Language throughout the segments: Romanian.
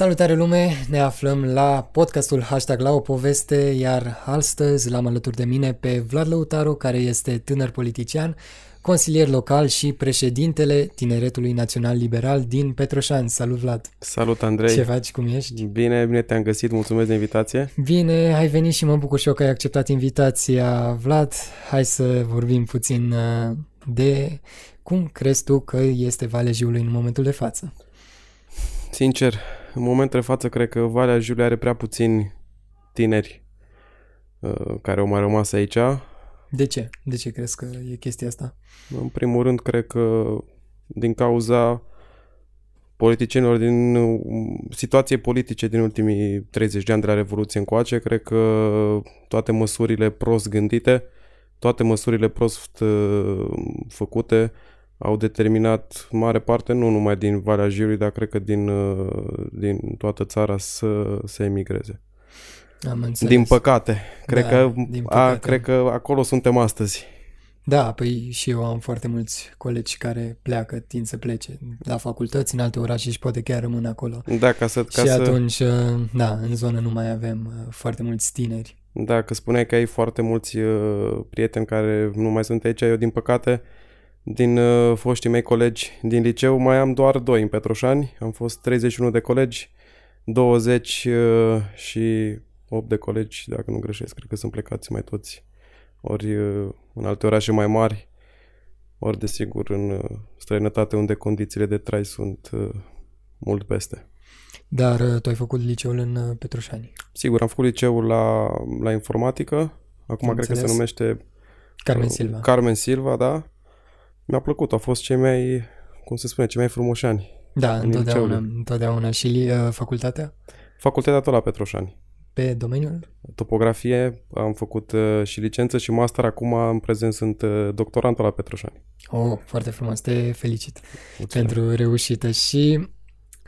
Salutare lume, ne aflăm la podcastul Hashtag la o poveste, iar astăzi l-am alături de mine pe Vlad Lăutaru, care este tânăr politician, consilier local și președintele Tineretului Național Liberal din Petroșani. Salut Vlad! Salut Andrei! Ce faci, cum ești? Bine, bine te-am găsit, mulțumesc de invitație! Bine, ai venit și mă bucur și eu că ai acceptat invitația, Vlad. Hai să vorbim puțin uh, de cum crezi tu că este Valea Jiului în momentul de față? Sincer, în momentul de față cred că Valea Jiului are prea puțini tineri uh, care au mai rămas aici. De ce? De ce crezi că e chestia asta? În primul rând, cred că din cauza politicienilor din situației politice din ultimii 30 de ani de la Revoluție încoace, cred că toate măsurile prost gândite, toate măsurile prost uh, făcute au determinat mare parte, nu numai din Valea Jiului, dar cred că din, uh, din toată țara să se emigreze. Am înțeles. Din păcate. Cred, Da, că, din A, păcate. cred că acolo suntem astăzi. Da, păi și eu am foarte mulți colegi care pleacă, tind să plece la facultăți, în alte orașe și poate chiar rămân acolo. Da, ca să, ca și să, atunci, uh, da, în zonă nu mai avem uh, foarte mulți tineri. da, că spuneai că ai foarte mulți uh, prieteni care nu mai sunt aici. Eu, din păcate, din uh, foștii mei colegi din liceu, mai am doar doi în Petroșani. Am fost 31 de colegi, 20 uh, și 8 de colegi, dacă nu greșesc, cred că sunt plecați mai toți. Ori uh, în alte orașe mai mari, ori desigur în uh, străinătate unde condițiile de trai sunt uh, mult peste. Dar uh, tu ai făcut liceul în uh, Petroșani. Sigur, am făcut liceul la, la informatică, acum Am cred că se înțeles. numește Carmen uh, Silva. Carmen Silva, da. Mi-a plăcut, au fost cei mai, cum se spune, cei mai frumoșani. da, în întotdeauna, liceul. întotdeauna. Și uh, facultatea? Facultatea tot la Petroșani. Pe domeniul? Topografie, am făcut uh, și licență și master, acum în prezent sunt uh, doctorantul la Petroșani. Oh, foarte frumos, te felicit Mulțumesc. pentru reușită. Și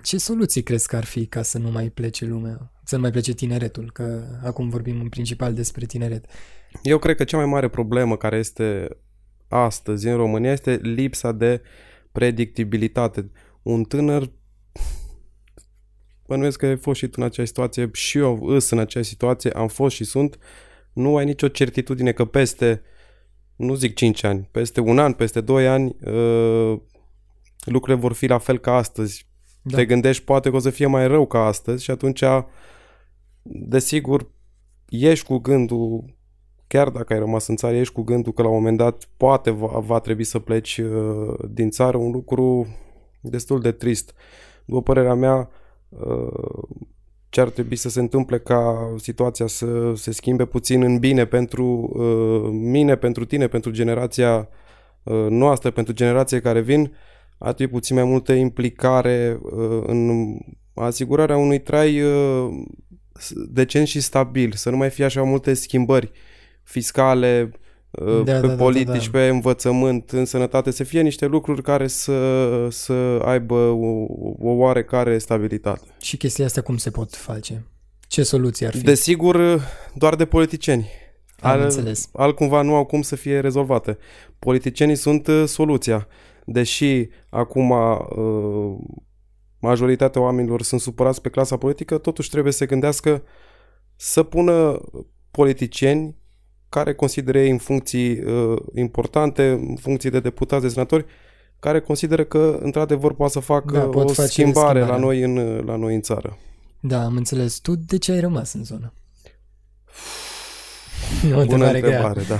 ce soluții crezi că ar fi ca să nu mai plece lumea? Să nu mai plece tineretul? Că acum vorbim în principal despre tineret. Eu cred că cea mai mare problemă care este astăzi în România este lipsa de predictibilitate. Un tânăr bănuiesc că ai fost și tu în acea situație și eu îs în acea situație, am fost și sunt, nu ai nicio certitudine că peste, nu zic 5 ani, peste un an, peste 2 ani, uh, lucrurile vor fi la fel ca astăzi. Da. Te gândești poate că o să fie mai rău ca astăzi și atunci, desigur, ești cu gândul, chiar dacă ai rămas în țară, ești cu gândul că la un moment dat poate va, va trebui să pleci uh, din țară, un lucru destul de trist. După părerea mea, uh, ce ar trebui să se întâmple ca situația să se schimbe puțin în bine pentru uh, mine, pentru tine, pentru generația uh, noastră, pentru generație care vin, ar trebui puțin mai multă implicare uh, în asigurarea unui trai uh, decent și stabil, să nu mai fie așa multe schimbări fiscale, uh, Da, pe da, da, politici, da, da. pe învățământ, în sănătate, să fie niște lucruri care să, să aibă o, o oarecare stabilitate. Și chestia asta cum se pot face? Ce soluții ar fi? Desigur, doar de politicieni. Am înțeles. altcumva nu au cum să fie rezolvate. Politicienii sunt uh, soluția. Deși acum uh, majoritatea oamenilor sunt supărați pe clasa politică, totuși trebuie să se gândească să pună politicieni care consideră ei în funcții uh, importante, în funcții de deputați, de senatori, care consideră că într-adevăr poate să facă Da, pot o face schimbare la schimbarea. noi, în, la noi în țară. Da, am înțeles. Tu de ce ai rămas în zonă? E o Bună întrebare grea. întrebare, da.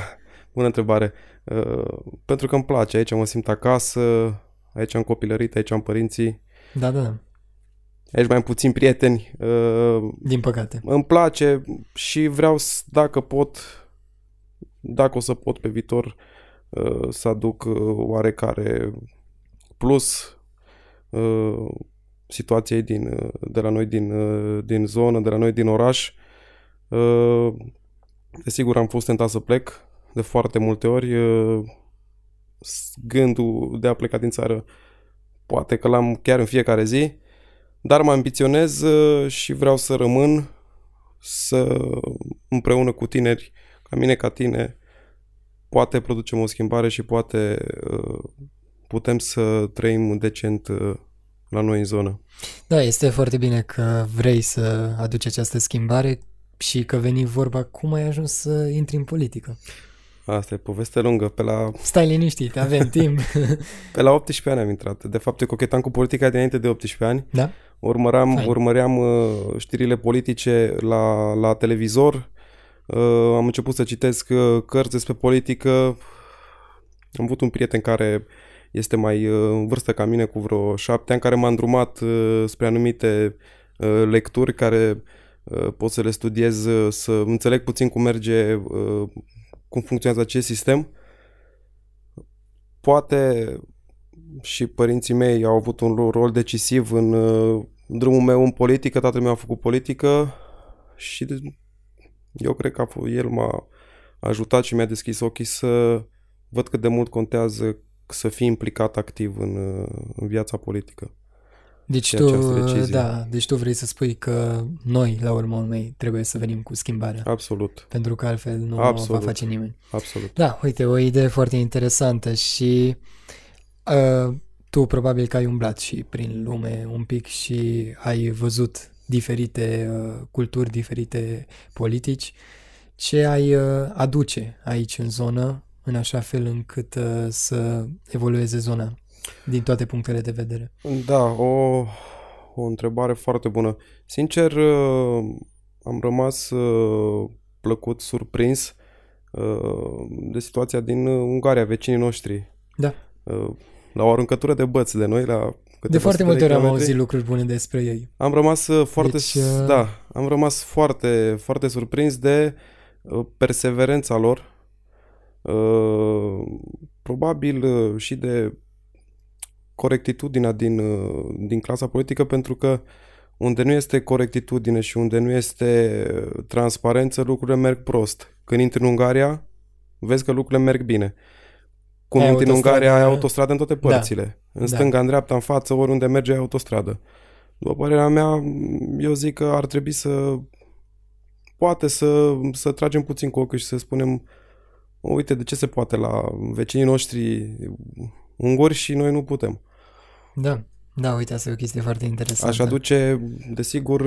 Bună întrebare. Uh, pentru că îmi place, aici mă simt acasă, aici am copilărit, aici am părinții, Da, da, da. aici mai am puțin prieteni. Uh, Din păcate. îmi place și vreau, să, dacă pot, dacă o să pot pe viitor, uh, să aduc uh, oarecare plus uh, situației din, uh, de la noi din, uh, din zonă, de la noi din oraș. Uh, Desigur, am fost tentat să plec de foarte multe ori. uh, s- Gândul de a pleca din țară poate că l-am chiar în fiecare zi, dar mă ambiționez uh, și vreau să rămân să împreună cu tineri ca mine, ca tine, poate producem o schimbare și poate uh, putem să trăim decent uh, la noi în zonă. Da, este foarte bine că vrei să aduci această schimbare și că veni vorba cum ai ajuns să intri în politică. Asta e poveste lungă. Pe la, Stai liniștit, avem timp. pe la 18 ani am intrat. De fapt, eu cochetam cu politica dinainte de 18 ani. da? Urmăream, Fain. urmăream uh, știrile politice la, la televizor. Uh, am început să citesc uh, cărți despre politică. Am avut un prieten care este mai uh, în vârstă ca mine, cu vreo șapte ani, care m-a îndrumat uh, spre anumite uh, lecturi care uh, pot să le studiez, uh, să înțeleg puțin cum merge, uh, cum funcționează acest sistem. Poate și părinții mei au avut un rol decisiv în uh, drumul meu în politică, tatăl meu a făcut politică și de, eu cred că a fost, el m-a ajutat și mi-a deschis ochii să văd cât de mult contează să fii implicat activ în, uh, în viața politică. Deci Și tu, această decizie. da, deci tu vrei să spui că noi, la urma urmei, trebuie să venim cu schimbarea, Absolut, pentru că altfel nu Absolut. va face nimeni. absolut. Da, uite, o idee foarte interesantă și uh, tu probabil că ai umblat și prin lume un pic și ai văzut diferite uh, culturi, diferite politici. Ce ai uh, aduce aici în zonă în așa fel încât uh, să evolueze zona din toate punctele de vedere? Da, o, o întrebare foarte bună. Sincer, uh, am rămas uh, plăcut surprins uh, de situația din uh, Ungaria, vecinii noștri. Da. Uh, La o aruncătură de băți de noi, la câteva De foarte sute multe ori am kilometri. auzit lucruri bune despre ei. Am rămas uh, foarte, Deci, deci, uh, da, am rămas foarte, foarte surprins de uh, perseverența lor. Uh, probabil uh, și de corectitudinea din, uh, din clasa politică, pentru că unde nu este corectitudine și unde nu este uh, transparență, lucrurile merg prost. Când intri în Ungaria, vezi că lucrurile merg bine. Cum Ai intri în autostradă, Ungaria, ai da. autostradă în toate Da. Părțile. În Da. stânga, în dreapta, în față, oriunde merge, ai autostradă. După părerea mea, eu zic că ar trebui să poate să, să tragem puțin cu ochiul și să spunem uite de ce se poate la vecinii noștri unguri și noi nu putem. Da, da, uite, asta e o chestie foarte interesantă. Aș aduce, desigur,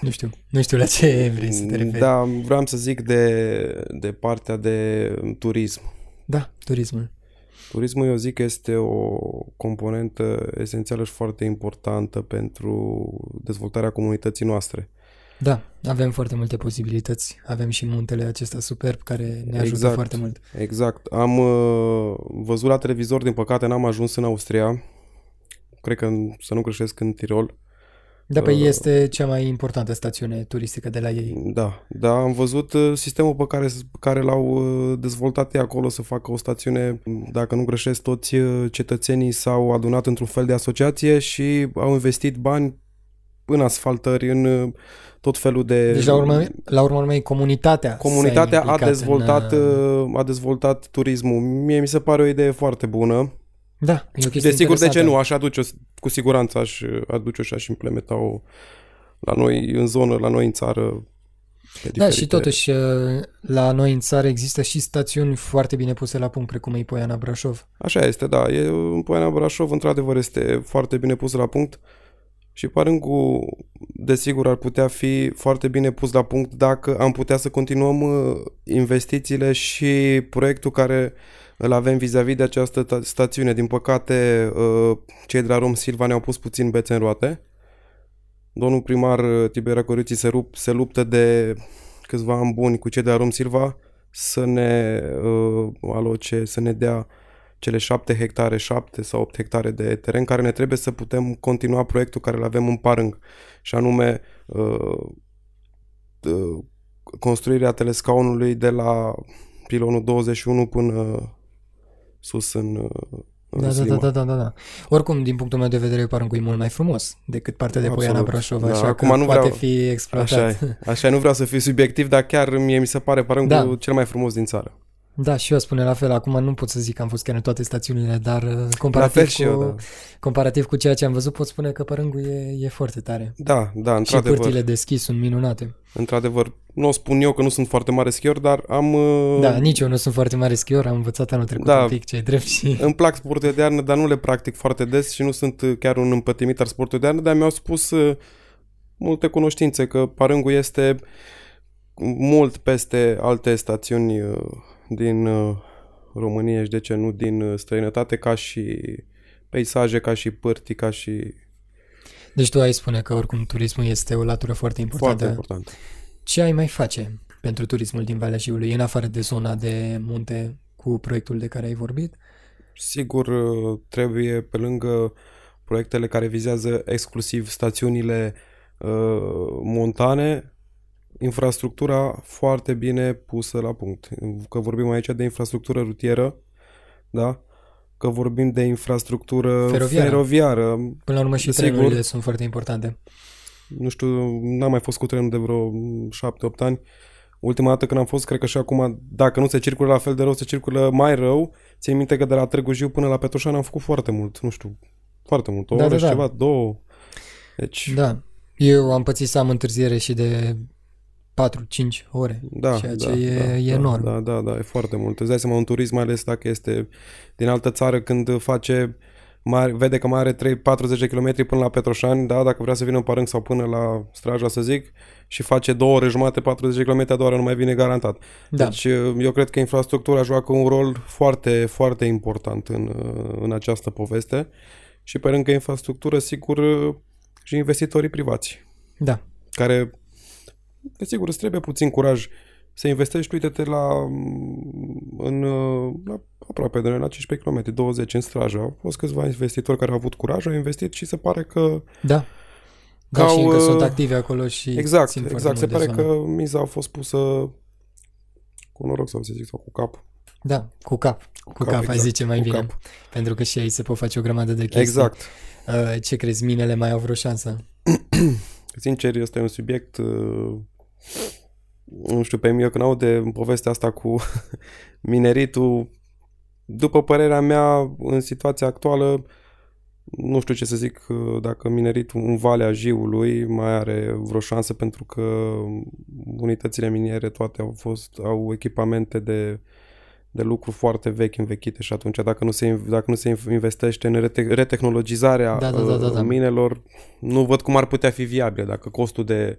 Nu știu, nu știu la ce vrei să te referi. da, vreau să zic de, de partea de turism. Da, turismul. Turismul, eu zic că este o componentă esențială și foarte importantă pentru dezvoltarea comunității noastre. Da, avem foarte multe posibilități. Avem și muntele acesta superb care ne ajută Exact. foarte mult. Exact. Am uh, văzut la televizor, din păcate n-am ajuns în Austria. Cred că, în- să nu greșesc, în Tirol. Da, pe Uh, este cea mai importantă stațiune turistică de la ei. Da, da, am văzut uh, sistemul pe care, pe care l-au uh, dezvoltat ei acolo să facă o stațiune, dacă nu greșesc, toți uh, cetățenii s-au adunat într-un fel de asociație și au investit bani în asfaltări, în uh, tot felul de... Deci, la urmă, la urmă urmei, comunitatea Comunitatea s-a a implicat dezvoltat, În, uh, uh, a dezvoltat turismul. Mie mi se pare o idee foarte bună. Da, e o chestie Desigur, de ce interesantă. nu? Aș aduce cu siguranță aș aduce și aș implementa-o la noi în zonă, la noi în țară. pe Da, diferite- și totuși, uh, la noi în țară există și stațiuni foarte bine puse la punct, precum e Poiana Brașov. Așa este, da. E, în Poiana Brașov, într-adevăr, este foarte bine pus la punct și Parângu, desigur, ar putea fi foarte bine pus la punct dacă am putea să continuăm uh, investițiile și proiectul care îl avem vis-a-vis de această ta- stațiune. Din păcate, uh, cei de la Rom Silva ne-au pus puțin bețe în roate. Domnul primar uh, Tibera Coriții se, rup, se luptă de câțiva ani buni cu cei de la Rom Silva să ne uh, aloce, să ne dea cele șapte hectare, șapte sau opt hectare de teren care ne trebuie să putem continua proiectul care îl avem în Parâng și anume uh, uh, construirea telescaunului de la pilonul 21 până sus în, uh, în Da, da, Slima. da, da, da, da. Oricum, din punctul meu de vedere, Parângul e mult mai frumos decât partea de Poiana Absolut. Brașov, Da, așa acum că nu poate vreau- fi exploatat. Așa e, așa e, nu vreau să fiu subiectiv, dar chiar mie mi se pare Parângul Da. cel mai frumos din țară. Da, și eu spune la fel. Acum nu pot să zic că am fost chiar în toate stațiunile, dar uh, La fel comparativ, și cu, eu, da. comparativ cu ceea ce am văzut, pot spune că Părângu e, e foarte tare. Da, da, Și într-adevăr. pârtile de schi sunt minunate. Într-adevăr, nu o spun eu că nu sunt foarte mare schior, dar am... uh, Da, nici eu nu sunt foarte mare schior, am învățat anul trecut Da. un pic ce drept și... Îmi plac sporturile de iarnă, dar nu le practic foarte des și nu sunt uh, chiar un împătimit al sportului de iarnă, dar mi-au spus uh, multe cunoștințe că Parângu este mult peste alte stațiuni uh, din uh, România și de ce nu din uh, străinătate, ca și peisaje, ca și pârtii, ca și... Deci tu ai spune că oricum turismul este o latură foarte importantă. Foarte important. Ce ai mai face pentru turismul din Valea Jiului, în afară de zona de munte cu proiectul de care ai vorbit? Sigur, uh, trebuie pe lângă proiectele care vizează exclusiv stațiunile uh, montane, infrastructura foarte bine pusă la punct. Că vorbim aici de infrastructură rutieră, da? Că vorbim de infrastructură Feroviară. feroviară. feroviară. Până la urmă și Desigur. trenurile sunt foarte importante. Nu știu, n-am mai fost cu trenul de vreo 7-8 ani. Ultima dată când am fost, cred că și acum, dacă nu se circulă la fel de rău, se circulă mai rău. Țin minte că de la Târgu Jiu până la Petroșani am făcut foarte mult, nu știu, foarte mult, o Da, oră da, și da. ceva, două. Deci, Da. Eu am pățit să am întârziere și de 4-5 ore, da, ceea ce da, e, da, e da, enorm. Da, da, da, e foarte mult. Îți dai seama, un turism, mai ales dacă este din altă țară, când face, mai, vede că mai are 3, 40 de km până la Petroșani, da, dacă vrea să vină în Parâng sau până la Straja, să zic, și face două ore jumate, 40 de km, a doua oară nu mai vine garantat. Da. Deci eu cred că infrastructura joacă un rol foarte, foarte important în, în această poveste și pe lângă infrastructură, sigur, și investitorii privați, Da. care, desigur, îți trebuie puțin curaj să investești, uite-te la, în, la aproape de noi, la 15 km, 20 în Straja. Au fost câțiva investitori care au avut curaj, au investit și se pare că Da. Da, Ca și au, încă uh, sunt active acolo și Exact, țin foarte exact. Se mult de pare zonă. că miza a fost pusă cu noroc sau să zic, sau cu cap. Da, cu cap. Cu, cap, cap, ai exact, zice mai cu bine. cap. Pentru că și aici se pot face o grămadă de chestii. Exact. Uh, ce crezi, minele mai au vreo șansă? Sincer, este un subiect uh, nu știu, pe mine când aud de povestea asta cu mineritul, după părerea mea, în situația actuală, nu știu ce să zic uh, dacă mineritul în Valea Jiului mai are vreo șansă pentru că unitățile miniere toate au fost au echipamente de de lucru foarte vechi, învechite și atunci dacă nu se, dacă nu se investește în rete, retehnologizarea Da, da, da, da, uh, da. minelor, nu văd cum ar putea fi viabile. Dacă costul de,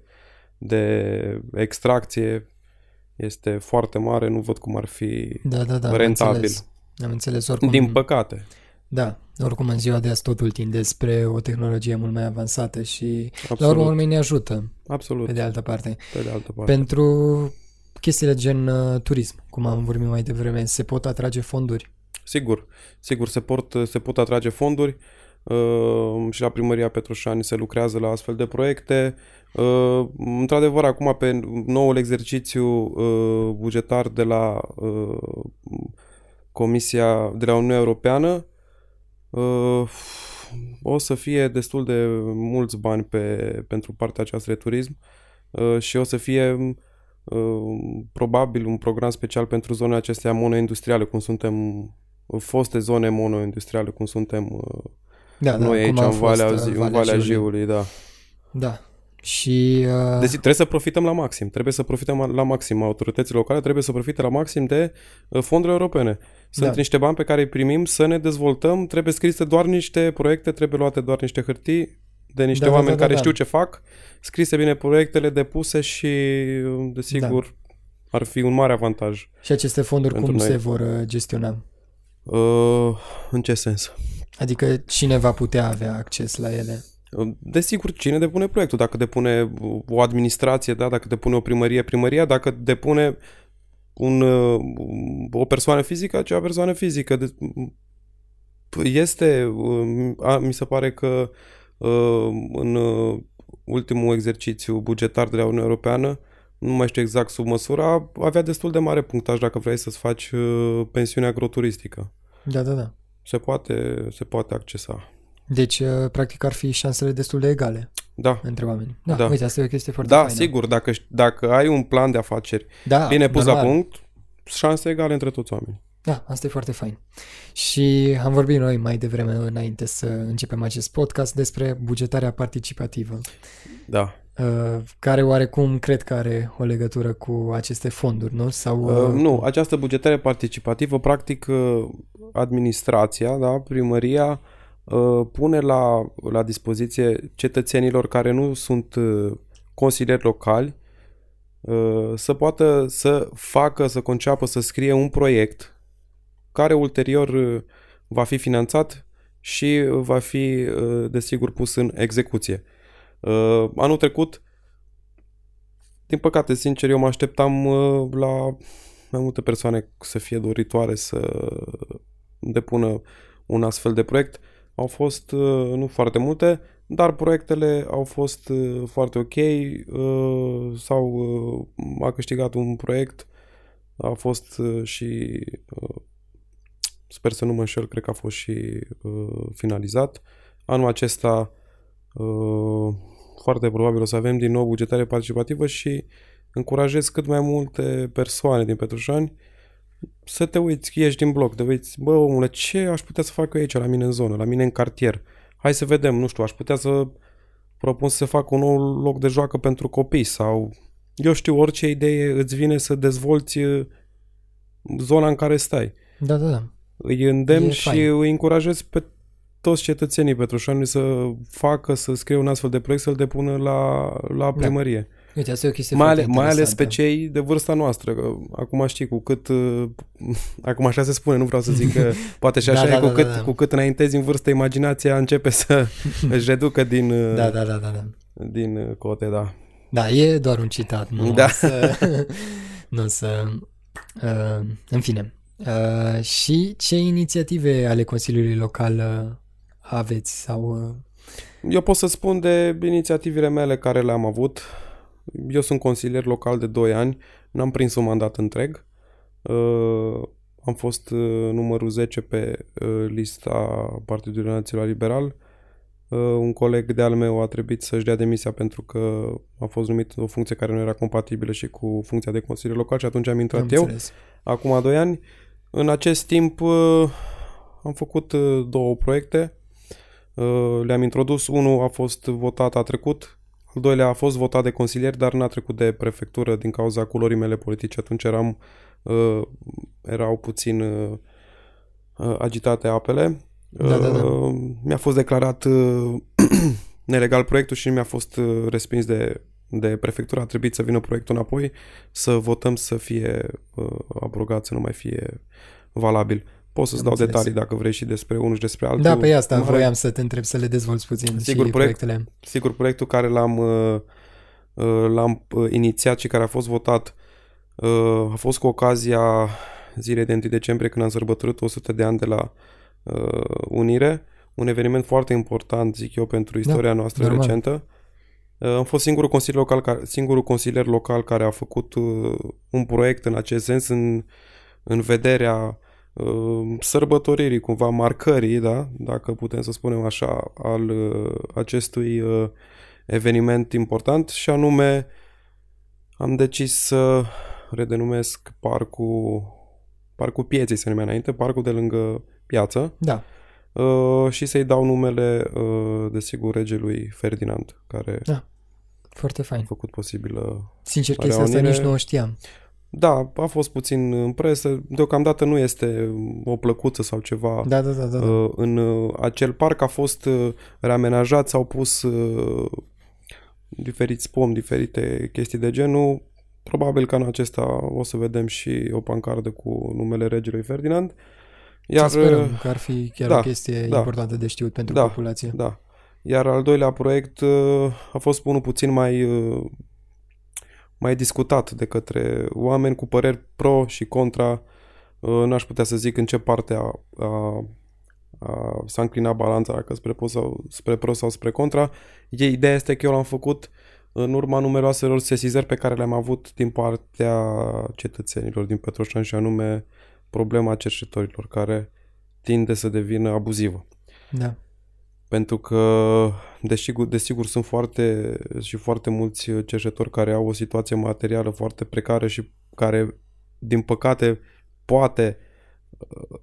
de extracție este foarte mare, nu văd cum ar fi Da, da, da. am rentabil. înțeles. Am înțeles oricum. Din păcate. Da, oricum în ziua de azi totul tinde spre o tehnologie mult mai avansată și Absolut. la urmă urmei ne ajută, Absolut. pe de altă parte. Pe de altă parte. Pentru chestiile gen uh, turism, cum am vorbit mai devreme, se pot atrage fonduri. Sigur, sigur, se, pot, se pot atrage fonduri uh, și la primăria Petroșani se lucrează la astfel de proiecte. Uh, într-adevăr, acum pe noul exercițiu uh, bugetar de la uh, Comisia de la Uniunea Europeană uh, o să fie destul de mulți bani pe, pentru partea aceasta de turism uh, și o să fie uh, probabil un program special pentru zonele acestea monoindustriale, cum suntem foste zone monoindustriale, cum suntem uh, Da, noi da, aici cum a în fost, Valea, uh, Zi- în Valea Valea Jiului. Jiului, da. Da. Și uh, Deci trebuie să profităm la maxim. Trebuie să profităm la maxim. Autoritățile locale trebuie să profite la maxim de uh, fondurile europene. Sunt Da. niște bani pe care îi primim să ne dezvoltăm. Trebuie scrise doar niște proiecte, trebuie luate doar niște hârtii de niște Da, da, oameni da, da, care da. știu ce fac, scrise bine proiectele, depuse și, uh, desigur, ar fi un mare avantaj. și aceste fonduri pentru cum noi. se vor uh, gestiona? Uh, în ce sens? Adică cine va putea avea acces la ele? Desigur, cine depune proiectul? Dacă depune o administrație, da? dacă depune o primărie, primăria, dacă depune un, uh, o persoană fizică, acea persoană fizică. De- Este, uh, a, mi se pare că uh, în uh, ultimul exercițiu bugetar de la Uniunea Europeană, nu mai știu exact sub măsura, avea destul de mare punctaj dacă vrei să-ți faci uh, pensiune agroturistică. Da, da, da. Se poate, se poate accesa. Deci, uh, practic, ar fi șansele destul de egale Da, între oameni. Da, Da. uite, asta e o chestie foarte da, faină. sigur, dacă, dacă ai un plan de afaceri Da, bine pus normal. la punct, șanse egale între toți oamenii. Da, asta e foarte fain. Și am vorbit noi mai devreme înainte să începem acest podcast despre bugetarea participativă. Da. Uh, care oarecum cred că are o legătură cu aceste fonduri, nu? Sau, uh, nu, această bugetare participativă, practic, uh, administrația, da, primăria, uh, pune la, la dispoziție cetățenilor care nu sunt uh, consilieri locali uh, să poată să facă, să conceapă, să scrie un proiect care ulterior uh, va fi finanțat și va fi, uh, desigur, pus în execuție. Uh, anul trecut, din păcate, sincer, eu mă așteptam la mai multe persoane să fie doritoare să depună un astfel de proiect. Au fost nu foarte multe, dar proiectele au fost foarte ok. Sau a câștigat un proiect, a fost și sper să nu mă înșel, cred că a fost și uh, finalizat. Anul acesta uh, foarte probabil o să avem din nou bugetare participativă și încurajez cât mai multe persoane din Petrușani să te uiți, ieși din bloc, te uiți, bă omule, ce aș putea să fac eu aici, la mine în zonă, la mine în cartier? Hai să vedem, nu știu, aș putea să propun să fac un nou loc de joacă pentru copii sau eu știu, orice idee îți vine să dezvolți uh, zona în care stai. Da, da, da îi îndemn e și fain. îi încurajez pe toți cetățenii petrușani să facă, să scrie un astfel de proiect, să-l depună la, la da. primărie. Da. Uite, asta e o chestie mai, ale, mai ales pe cei de vârsta noastră. Că acum știi, cu cât... Uh, acum așa se spune, nu vreau să zic că poate și da, așa da, e, da, cu, da, cât, da, da. cu cât înaintezi în vârstă, imaginația începe să își reducă din, uh, da, da, da, da, da. din uh, cote, da. Da, e doar un citat, nu da. să... nu să... Uh, în fine, Uh, și ce inițiative ale Consiliului Local uh, aveți? sau? Uh... Eu pot să spun de inițiativele mele care le-am avut. Eu sunt consilier local de 2 ani, n-am prins un mandat întreg. Uh, am fost uh, numărul 10 pe uh, lista Partidului Național Liberal. Uh, un coleg de al meu a trebuit să-și dea demisia pentru că a fost numit o funcție care nu era compatibilă și cu funcția de consilier local și atunci am intrat am eu. Înțeles. Acum 2 ani. În acest timp uh, am făcut uh, două proiecte. Uh, le-am introdus. Unul a fost votat, a trecut. Al doilea a fost votat de consilier, dar n-a trecut de prefectură din cauza culorii mele politice. Atunci eram, erau puțin agitate apele. Da, da, da. Mi-a fost declarat nelegal proiectul și mi-a fost respins de, de prefectură. A trebuit să vină proiectul înapoi, să votăm să fie abrogat, să nu mai fie valabil. Pot să-ți Am dau înțeles. detalii dacă vrei și despre unul și despre altul. Da, pe asta Mare... vroiam să te întreb, să le dezvolți puțin sigur, și proiect, proiectele. Sigur, proiectul care l-am, uh, uh, l-am uh, inițiat și care a fost votat a fost cu ocazia zilei de 1 decembrie când am sărbătorit 100 de ani de la Unire. Un eveniment foarte important, zic eu, pentru istoria da, noastră normal. recentă. Am fost singurul consilier local, singurul consilier local care a făcut un proiect în acest sens în, în vederea Uh, sărbătoririi, cumva marcării, da? dacă putem să spunem așa, al uh, acestui uh, eveniment important și anume am decis să redenumesc parcul, parcul pieței se numea înainte, parcul de lângă piață. Da. Uh, și să-i dau numele, uh, desigur, regelui Ferdinand, care da. Foarte fain. a făcut posibilă Sincer, chestia asta nici nu o știam. Da, a fost puțin în presă. Deocamdată nu este o plăcuță sau ceva. Da, da, da. da. Uh, în uh, acel parc a fost uh, reamenajat, s-au pus diferiți pomi, diferite chestii de genul. Probabil că în acesta o să vedem și o pancardă cu numele regelui Ferdinand. Iar, să sperăm că ar fi chiar da, o chestie da, importantă de știut pentru da, populație. Da. Iar al doilea proiect a fost unul puțin mai mai discutat de către oameni cu păreri pro și contra. Uh, n-aș putea să zic în ce parte a, a, a, s-a înclinat balanța, dacă spre pro, sau, spre pro sau spre contra. E, ideea este că eu l-am făcut în urma numeroaselor sesizări pe care le-am avut din partea cetățenilor din Petroșani și anume problema cercetorilor care tinde să devină abuzivă. Da. Pentru că, desigur, desigur sunt foarte și foarte mulți cercetători care au o situație materială foarte precară și care din păcate, poate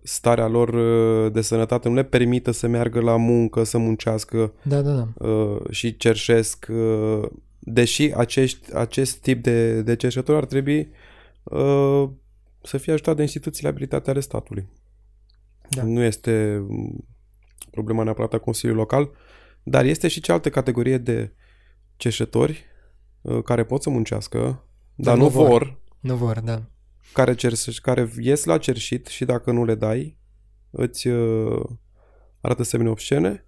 starea lor uh, de sănătate nu le permită să meargă la muncă, să muncească da, da, da. Uh, și cerșesc, uh, deși acești, acest tip de, de cerșători ar trebui să fie ajutat de instituțiile abilitate ale statului. Da. Nu este problema neapărat a Consiliului Local, dar este și cealaltă categorie de cerșători care pot să muncească, dar, dar nu, nu vor. vor. Nu vor, da care, cerș, care ies la cerșit și dacă nu le dai, îți uh, arată semne obscene,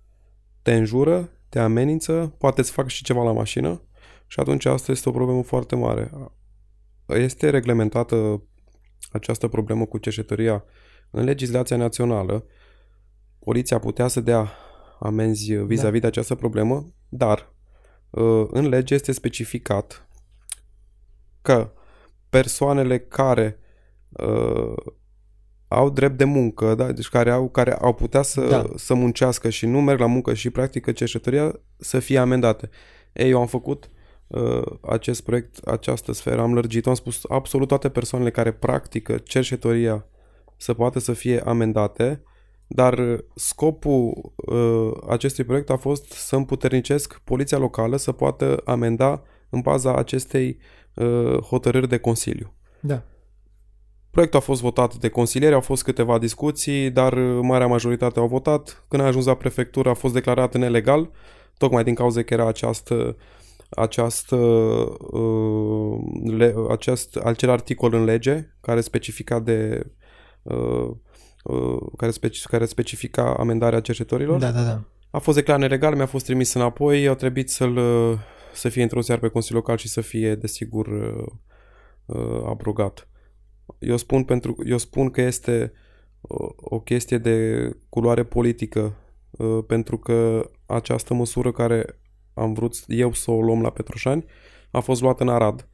te înjură, te amenință, poate îți fac și ceva la mașină și atunci asta este o problemă foarte mare. Este reglementată această problemă cu cerșetoria în legislația națională. Poliția putea să dea amenzi vis-a-vis da. de această problemă, dar uh, în lege este specificat că persoanele care uh, au drept de muncă, da? deci care au, care au putea să, da. să muncească și nu merg la muncă și practică cercetătoria, să fie amendate. Ei, eu am făcut uh, acest proiect, această sferă, am lărgit am spus absolut toate persoanele care practică cercetătoria să poată să fie amendate, dar scopul uh, acestui proiect a fost să împuternicesc poliția locală să poată amenda în baza acestei uh, hotărâri de Consiliu. Da. Proiectul a fost votat de consilieri, au fost câteva discuții, dar marea majoritate au votat. Când a ajuns la prefectură a fost declarat nelegal, tocmai din cauza că era această această, uh, le, acest, acel articol în lege care specifica de uh, uh, care, speci, care specifica amendarea cercetorilor. Da, da, da. A fost declarat nelegal, mi-a fost trimis înapoi, au trebuit să-l să fie introdus iar pe Consiliul Local și să fie, desigur, uh, uh, abrogat. Eu spun, pentru, eu spun că este o, o chestie de culoare politică, uh, pentru că această măsură care am vrut eu să o luăm la Petroșani a fost luată în Arad.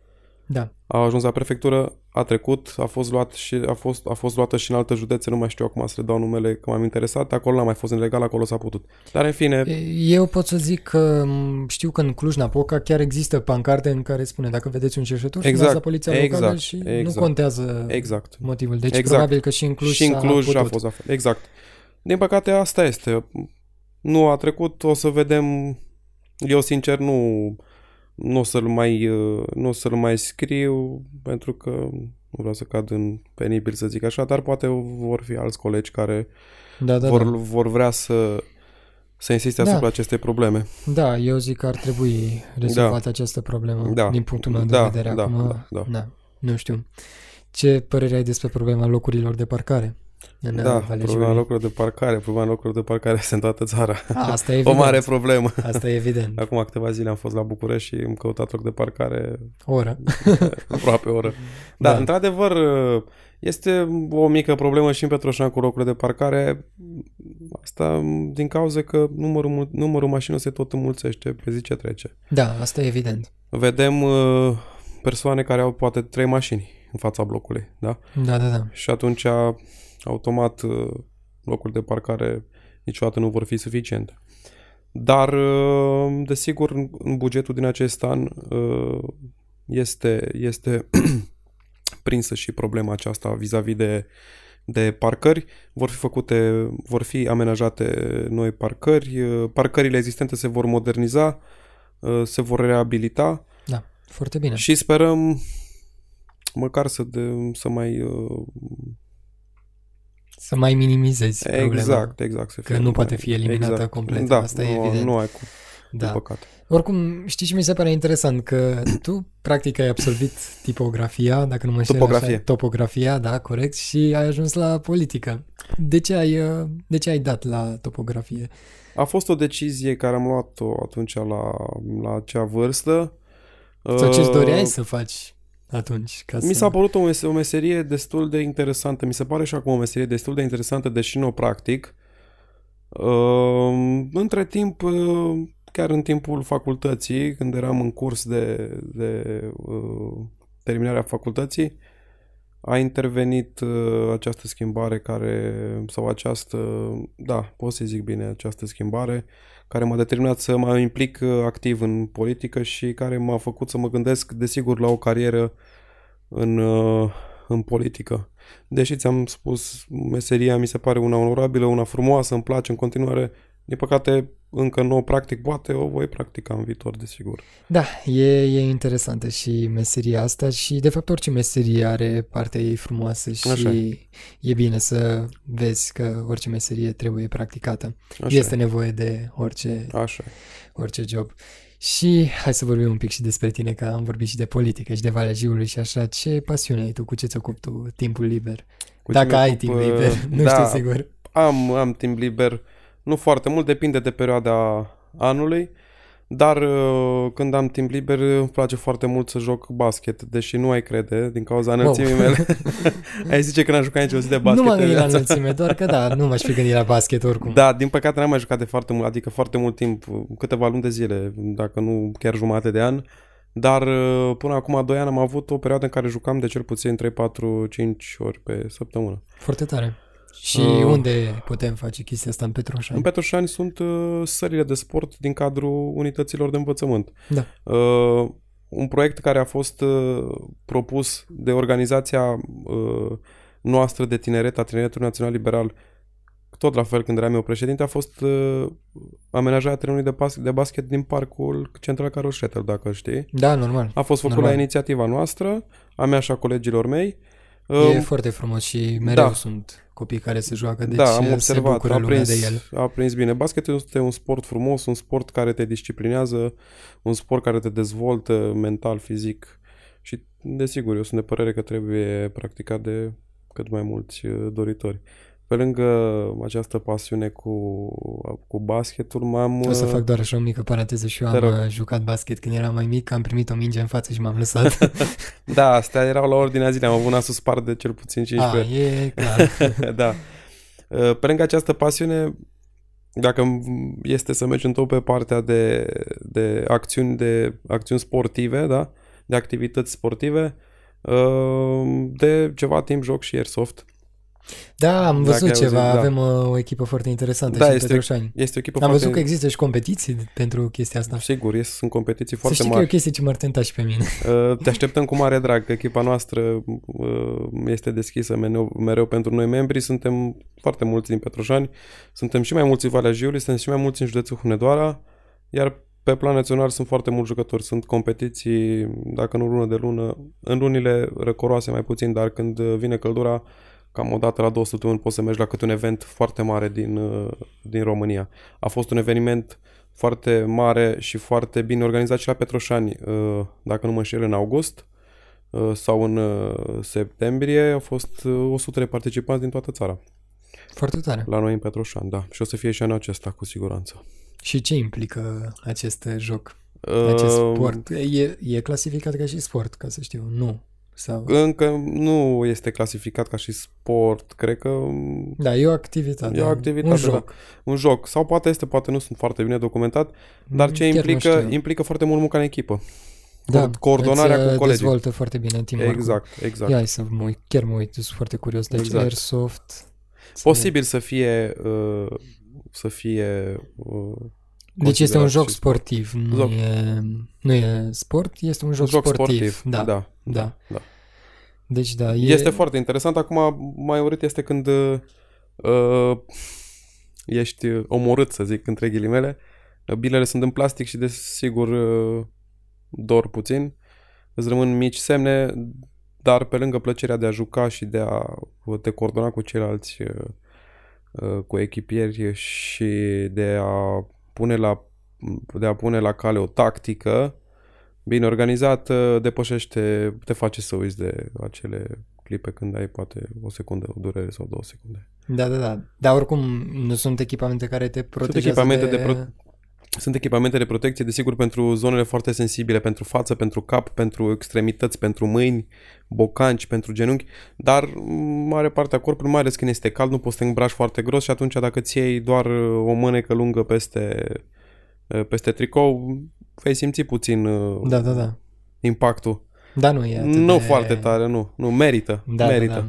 Da. A ajuns la prefectură, a trecut, a fost, luat și, a fost, a fost luată și în alte județe, nu mai știu acum să le dau numele că m-am interesat, acolo n-a mai fost ilegal, acolo s-a putut. Dar în fine... Eu pot să zic că știu că în Cluj-Napoca chiar există pancarte în care spune dacă vedeți un cerșetor, exact, la poliția locală exact, și exact, nu contează exact, motivul. Deci exact. probabil că și în Cluj Și în Cluj a, a fost la fel, exact. Din păcate asta este. Nu a trecut, o să vedem... Eu sincer nu nu o să-l mai, uh, nu o să-l mai scriu pentru că nu vreau să cad în penibil să zic așa, dar poate vor fi alți colegi care da, da, vor, da. vor vrea să să insiste asupra da. acestei probleme. Da, eu zic că ar trebui rezolvată da. această problemă da. din punctul meu da, de vedere. Da, Acum, da, da. da, nu știu. Ce părere ai despre problema locurilor de parcare? În da, problema locurilor de parcare, problema locurilor de parcare este în toată țara. A, asta e evident. O mare problemă. Asta e evident. Acum câteva zile am fost la București și am căutat loc de parcare. O oră. Aproape o oră. Da, da, într-adevăr, este o mică problemă și în Petroșan cu locurile de parcare. Asta din cauza că numărul, numărul mașinilor se tot înmulțește pe zi ce trece. Da, asta e evident. Vedem uh, persoane care au poate trei mașini în fața blocului, da? Da, da, da. Și atunci automat uh, locuri de parcare niciodată nu vor fi suficiente. Dar, uh, desigur, în bugetul din acest an uh, este, este prinsă și problema aceasta vis-a-vis de, de parcări. Vor fi făcute, vor fi amenajate noi parcări, parcările existente se vor moderniza, se vor reabilita. Da, foarte bine. Și sperăm măcar să, de, să mai să mai minimizezi problema. Exact, exact. Să fie că nu poate fi eliminată exact. complet. Da, Asta nu, e evident. Nu ai cum. Da. păcat. Oricum, știi ce mi se pare interesant? Că tu, practic, ai absolvit tipografia, dacă nu mă știu Topografie. Așa, topografia, da, corect, și ai ajuns la politică. De ce ai, de ce ai dat la topografie? A fost o decizie care am luat-o atunci la, la acea vârstă. Sau ce-ți doreai uh, să faci? Atunci. Ca Mi s-a părut o, mes- o meserie destul de interesantă. Mi se pare și acum o meserie destul de interesantă, deși nu o practic. Uh, între timp, uh, chiar în timpul facultății, când eram în curs de, de uh, terminarea facultății, a intervenit uh, această schimbare care, sau această, da, pot să zic bine, această schimbare, care m-a determinat să mă implic uh, activ în politică și care m-a făcut să mă gândesc, desigur, la o carieră în, uh, în politică. Deși ți-am spus, meseria mi se pare una onorabilă, una frumoasă, îmi place în continuare. Din păcate, încă nu o practic, poate o voi practica în viitor, desigur. Da, e, e interesantă și meseria asta și, de fapt, orice meserie are partea ei frumoasă și Așa e bine să vezi că orice meserie trebuie practicată. Așa este e. nevoie de orice, Așa e. orice job. Și hai să vorbim un pic și despre tine, că am vorbit și de politică și de Valea Jiului și așa. Ce pasiune ai tu? Cu ce ți ocupi tu timpul liber? Cu ce Dacă mă ai ocup, timp uh, liber, nu da, știu sigur. Am, am timp liber, nu foarte mult, depinde de perioada anului, dar uh, când am timp liber îmi place foarte mult să joc basket, deși nu ai crede, din cauza înălțimii Wow. mele. ai zice că n-am jucat nicio zi de basket nu m-am în gândit la viața. înălțime, doar că da, nu m-aș fi gândit la basket oricum. Da, din păcate n-am mai jucat de foarte mult, adică foarte mult timp, câteva luni de zile, dacă nu chiar jumate de an. Dar uh, până acum 2 ani am avut o perioadă în care jucam de cel puțin 3, 4, 5 ori pe săptămână. Foarte tare. Și Uh. unde putem face chestia asta în Petroșani? În Petroșani sunt uh, sările de sport din cadrul unităților de învățământ. Da. Uh, un proiect care a fost uh, propus de organizația uh, noastră de tineret, a Tineretului Național Liberal, tot la fel când eram eu președinte, a fost uh, amenajarea terenului de, pas- de basket din parcul Central Carol Șetel, dacă știi. Da, normal. A fost făcut Normal. la inițiativa noastră, a mea și a colegilor mei. E Uh, foarte frumos și mereu da. sunt copii care se joacă, deci da, am se observat, bucură a lumea prins, de el. a prins bine. Basketul este un sport frumos, un sport care te disciplinează, un sport care te dezvoltă mental, fizic și, desigur, eu sunt de părere că trebuie practicat de cât mai mulți uh, doritori. Pe lângă această pasiune cu, cu basketul, m-am... O să uh, fac doar așa o mică paranteză și eu Te am rog. uh, jucat basket când eram mai mic, am primit o minge în față și m-am lăsat. Da, astea erau la ordinea zilei, am avut nasul spart de cel puțin 15 A, e clar. da. Uh, Pe lângă această pasiune, dacă este să mergem tot pe partea de, de acțiuni de acțiuni sportive, da? de activități sportive, uh, de ceva timp joc și airsoft. Da, am Dacă văzut ai auzit, ceva, da. avem uh, o echipă foarte interesantă Da, și în este- Petroșani. Este o echipă Am foarte... văzut că există și competiții pentru chestia asta. Sigur, este, sunt competiții Să foarte știi că e o mari. chestie ce m-ar tenta și pe mine. Uh, Te așteptăm cu mare drag, că echipa noastră uh, este deschisă mereu, mereu pentru noi membri. Suntem foarte mulți din Petroșani, suntem și mai mulți în Valea Jiului, suntem și mai mulți în județul Hunedoara, iar pe plan național sunt foarte mulți jucători. Sunt competiții, dacă nu lună de lună, în lunile răcoroase mai puțin, dar când vine căldura, cam o dată la două săptămâni poți să mergi la câte un event foarte mare din, uh, din România. A fost un eveniment foarte mare și foarte bine organizat și la Petroșani, uh, dacă nu mă înșel, în august uh, sau în uh, septembrie. Au fost uh, 100 de participanți din toată țara. Foarte tare. La noi în Petroșani, da. Și o să fie și anul acesta, cu siguranță. Și ce implică acest uh, joc, acest Uh, sport? E, e clasificat ca și sport, ca să știu. Nu. Sau... Încă nu este clasificat ca și sport, cred că Da, e o activitate. E o activitate, Un joc. un joc. Sau poate este, poate nu sunt foarte bine documentat, dar ce Chiar nu implică, știu. implică foarte mult munca în echipă. Da, coordonarea îți, cu uh, colegii. dezvoltă foarte bine teamwork Exact, exact. Ia hai să mă uit, chiar mă uit, sunt foarte curios. Deci Exact. Airsoft... Posibil să fie uh, să fie uh, Deci este un considerat joc și sportiv, nu Joc. e, nu e sport, este un un joc, joc sportiv. sportiv. Da. da, da. da, da. Deci da, e... Este foarte interesant. Acum mai urât este când uh, ești omorât, să zic, între ghilimele. Bilele sunt în plastic și desigur uh, dor puțin. Îți rămân mici semne, dar pe lângă plăcerea de a juca și de a te coordona cu ceilalți uh, uh, cu echipieri și de a pune la de a pune la cale o tactică bine organizată, depășește, te face să uiți de acele clipe când ai poate o secundă o durere sau două secunde. Da, da, da. Dar oricum nu sunt echipamente care te protejează echipamente de... de pro- Sunt echipamente de protecție, desigur, pentru zonele foarte sensibile, pentru față, pentru cap, pentru extremități, pentru mâini, bocanci, pentru genunchi, dar mare parte a corpului, mai ales când este cald, nu poți să te îmbraci foarte gros și atunci dacă ți iei doar o mânecă lungă peste, peste tricou, vei simți puțin uh, Da, da, da. impactul. Da, nu e atât Nu de... foarte tare, nu. Nu, merită. Da, merită. Da, da.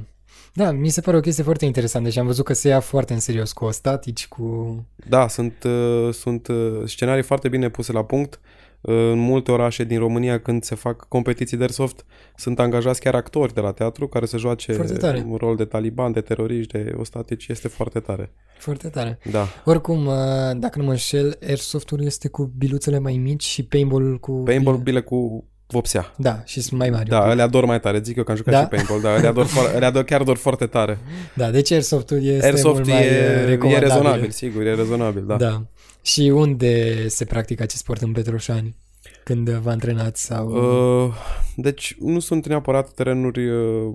Da, mi se pare o chestie foarte interesantă și am văzut că se ia foarte în serios cu ostatici, cu... Da, sunt, uh, sunt uh, scenarii foarte bine puse la punct. în multe orașe din România când se fac competiții de airsoft sunt angajați chiar actori de la teatru care să joace un rol de taliban, de teroriști, de ostatici. Este foarte tare. Foarte tare. Da. Oricum, uh, dacă nu mă înșel, airsoft-ul este cu biluțele mai mici și paintball cu... Paintball bile cu vopsea. Da, și sunt mai mari. Da, le ador mai tare. Zic eu că am jucat da? și paintball, dar le ador, le ador chiar ador foarte tare. Da, deci airsoft-ul este Airsoft mult mai e, uh, e rezonabil, sigur, e rezonabil, da. Da. Și unde se practică acest sport în Petroșani? Când vă antrenați sau... Uh, deci nu sunt neapărat terenuri uh,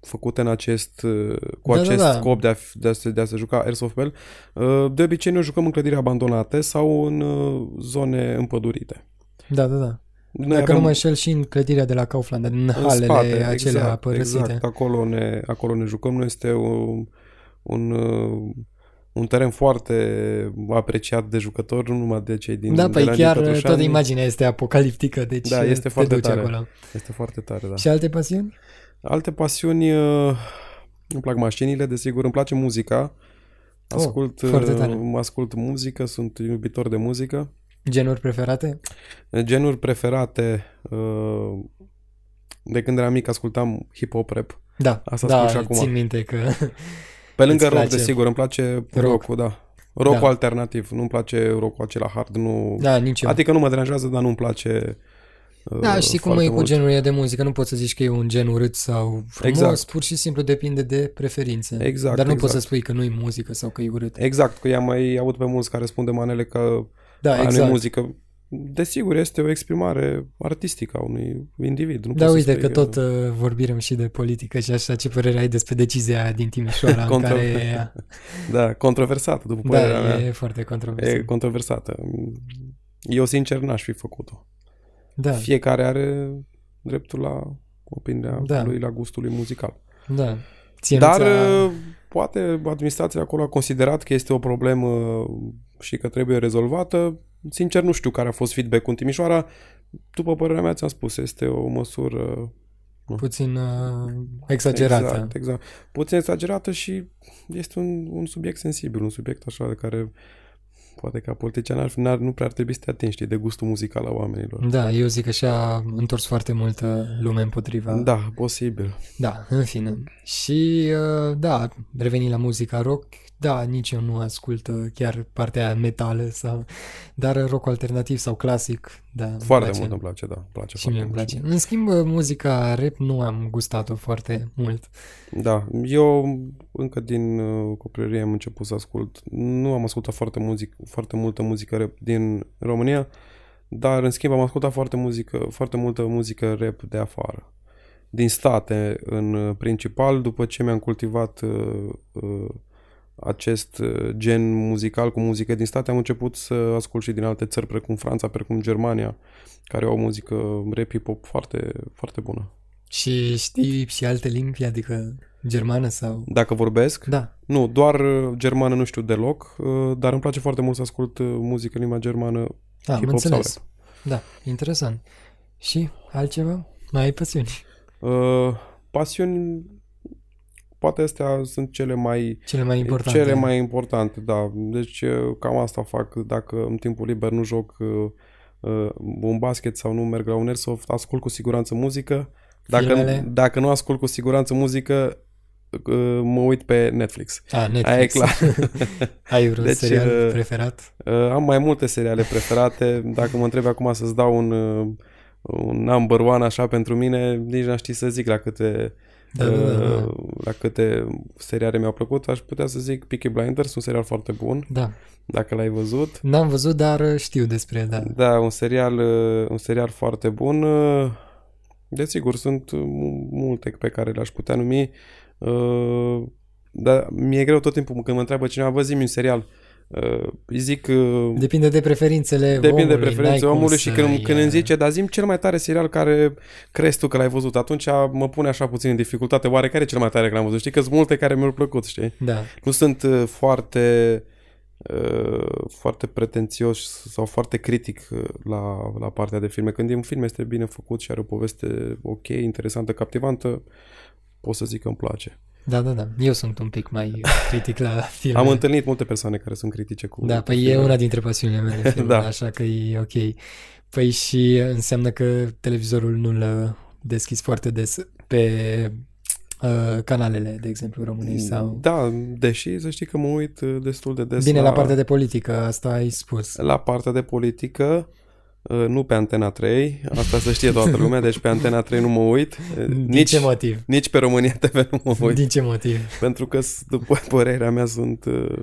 făcute în acest, uh, cu da, da acest da, da. scop de a, de, a se, de a se juca Airsoft Bell. Uh, de obicei noi jucăm în clădiri abandonate sau în uh, zone împădurite. Da, da, da. Noi Dacă avem... nu mă înșel și în clădirea de la Kaufland, în, în halele spate, acelea exact, părăsite. Exact, acolo ne, acolo ne jucăm. Nu este un, un uh, un teren foarte apreciat de jucători, nu numai de cei din Da, păi chiar toată imaginea este apocaliptică, deci da, este te foarte duce tare. acolo. Este foarte tare, da. Și alte pasiuni? Alte pasiuni, uh, îmi plac mașinile, desigur, îmi place muzica. Oh, ascult, oh, foarte tare. ascult muzică, sunt iubitor de muzică. Genuri preferate? Genuri preferate, uh, de când eram mic ascultam hip-hop rap. Da, Asta da, și acum. țin minte că Pe lângă rock, desigur, îmi place rock. rock-ul, da. rock da. alternativ, nu-mi place rock-ul acela hard, nu... Da, nici eu. Adică nu mă deranjează, dar nu-mi place Da, uh, știi cum e cu genurile de muzică, nu poți să zici că e un gen urât sau frumos, exact. pur și simplu depinde de preferințe. Exact, Dar nu exact. poți să spui că nu e muzică sau că e urât. Exact, că i-am mai aud pe mulți care spun de manele că da, exact. nu muzică. Desigur, este o exprimare artistică a unui individ. Nu da, uite că tot uh, vorbim și de politică și așa, ce părere ai despre decizia din Timișoara în care... Da, controversată, după da, părerea mea. e foarte controversată. E controversată. Eu, sincer, n-aș fi făcut-o. Da. Fiecare are dreptul la opinia da. lui, la gustul lui muzical. Da. Ție Dar uh, poate administrația acolo a considerat că este o problemă și că trebuie rezolvată Sincer, nu știu care a fost feedback-ul în Timișoara. După părerea mea, ți-am spus, este o măsură... Puțin uh, exagerată. Exact, exact. Puțin exagerată și este un, un subiect sensibil, un subiect așa de care poate ca politician ar, n-ar, nu prea ar trebui să te atingi știi, de gustul muzical al oamenilor. Da, eu zic că și-a întors foarte multă lume împotriva. Da, posibil. Da, în fine. Și, uh, da, revenind la muzica rock, da, nici eu nu ascult chiar partea metală sau, dar rock alternativ sau clasic, da. Foarte place. mult îmi place, da, place și foarte mie îmi place. În schimb, muzica rap nu am gustat-o foarte mult. Da, eu încă din uh, copilărie am început să ascult, nu am ascultat foarte, muzic, foarte multă muzică rap din România, dar în schimb am ascultat foarte, muzică, foarte multă muzică rap de afară din state în principal, după ce mi-am cultivat uh, uh, acest uh, gen muzical cu muzică din state, am început să ascult și din alte țări, precum Franța, precum Germania, care au o muzică rap hip-hop foarte, foarte bună. Și știi și alte limbi, adică germană sau... Dacă vorbesc? Da. Nu, doar uh, germană nu știu deloc, uh, dar îmi place foarte mult să ascult muzică în limba germană, da, hip-hop sau rap. Da, interesant. Și altceva? Mai ai pasiuni? Uh, pasiuni poate astea sunt cele mai, cele mai importante. Cele mai importante, da. Deci cam asta fac. Dacă în timpul liber nu joc uh, uh, un basket sau nu merg la un airsoft, ascult cu siguranță muzică. Dacă, dacă nu ascult cu siguranță muzică, uh, mă uit pe Netflix. Ah, Netflix. Aia e clar. Ai vreun deci, serial uh, preferat? Uh, am mai multe seriale preferate. Dacă mă întrebi acum să-ți dau un, uh, un number one așa pentru mine, nici n-aș ști să zic la câte da, da, da, da. la câte seriale mi-au plăcut, aș putea să zic Peaky Blinders, un serial foarte bun. Da. Dacă l-ai văzut. N-am văzut, dar știu despre el, da. Da, un serial, un serial foarte bun. Desigur, sunt multe pe care le-aș putea numi. Dar mi-e greu tot timpul când mă întreabă cineva, vă zi un serial. Uh, Uh, îi zic... Uh, depinde de preferințele depinde omului. Depinde de preferințele omului și când, când îmi zice, dar zim cel mai tare serial care crezi tu că l-ai văzut, atunci mă pune așa puțin în dificultate. Oare care e cel mai tare că l-am văzut? Știi că sunt multe care mi-au plăcut, știi? Da. Nu sunt uh, foarte uh, foarte pretențios sau foarte critic uh, la, la partea de filme. Când e un film este bine făcut și are o poveste ok, interesantă, captivantă, pot să zic că îmi place. Da, da, da. Eu sunt un pic mai critic la filme. Am întâlnit multe persoane care sunt critice cu Da, cu păi e filmele. una dintre pasiunile mele, filmul, Da. așa că e ok. Păi și înseamnă că televizorul nu-l uh, deschizi foarte des pe uh, canalele, de exemplu, României sau... Da, deși să știi că mă uit uh, destul de des Bine, la partea de politică, asta ai spus. la partea de politică, uh, nu pe Antena 3, asta să știe toată lumea, deci pe Antena 3 nu mă uit, uh, Din nici, ce motiv? nici pe România TV nu mă uit, Din ce motiv? pentru că, s- după părerea mea, sunt uh,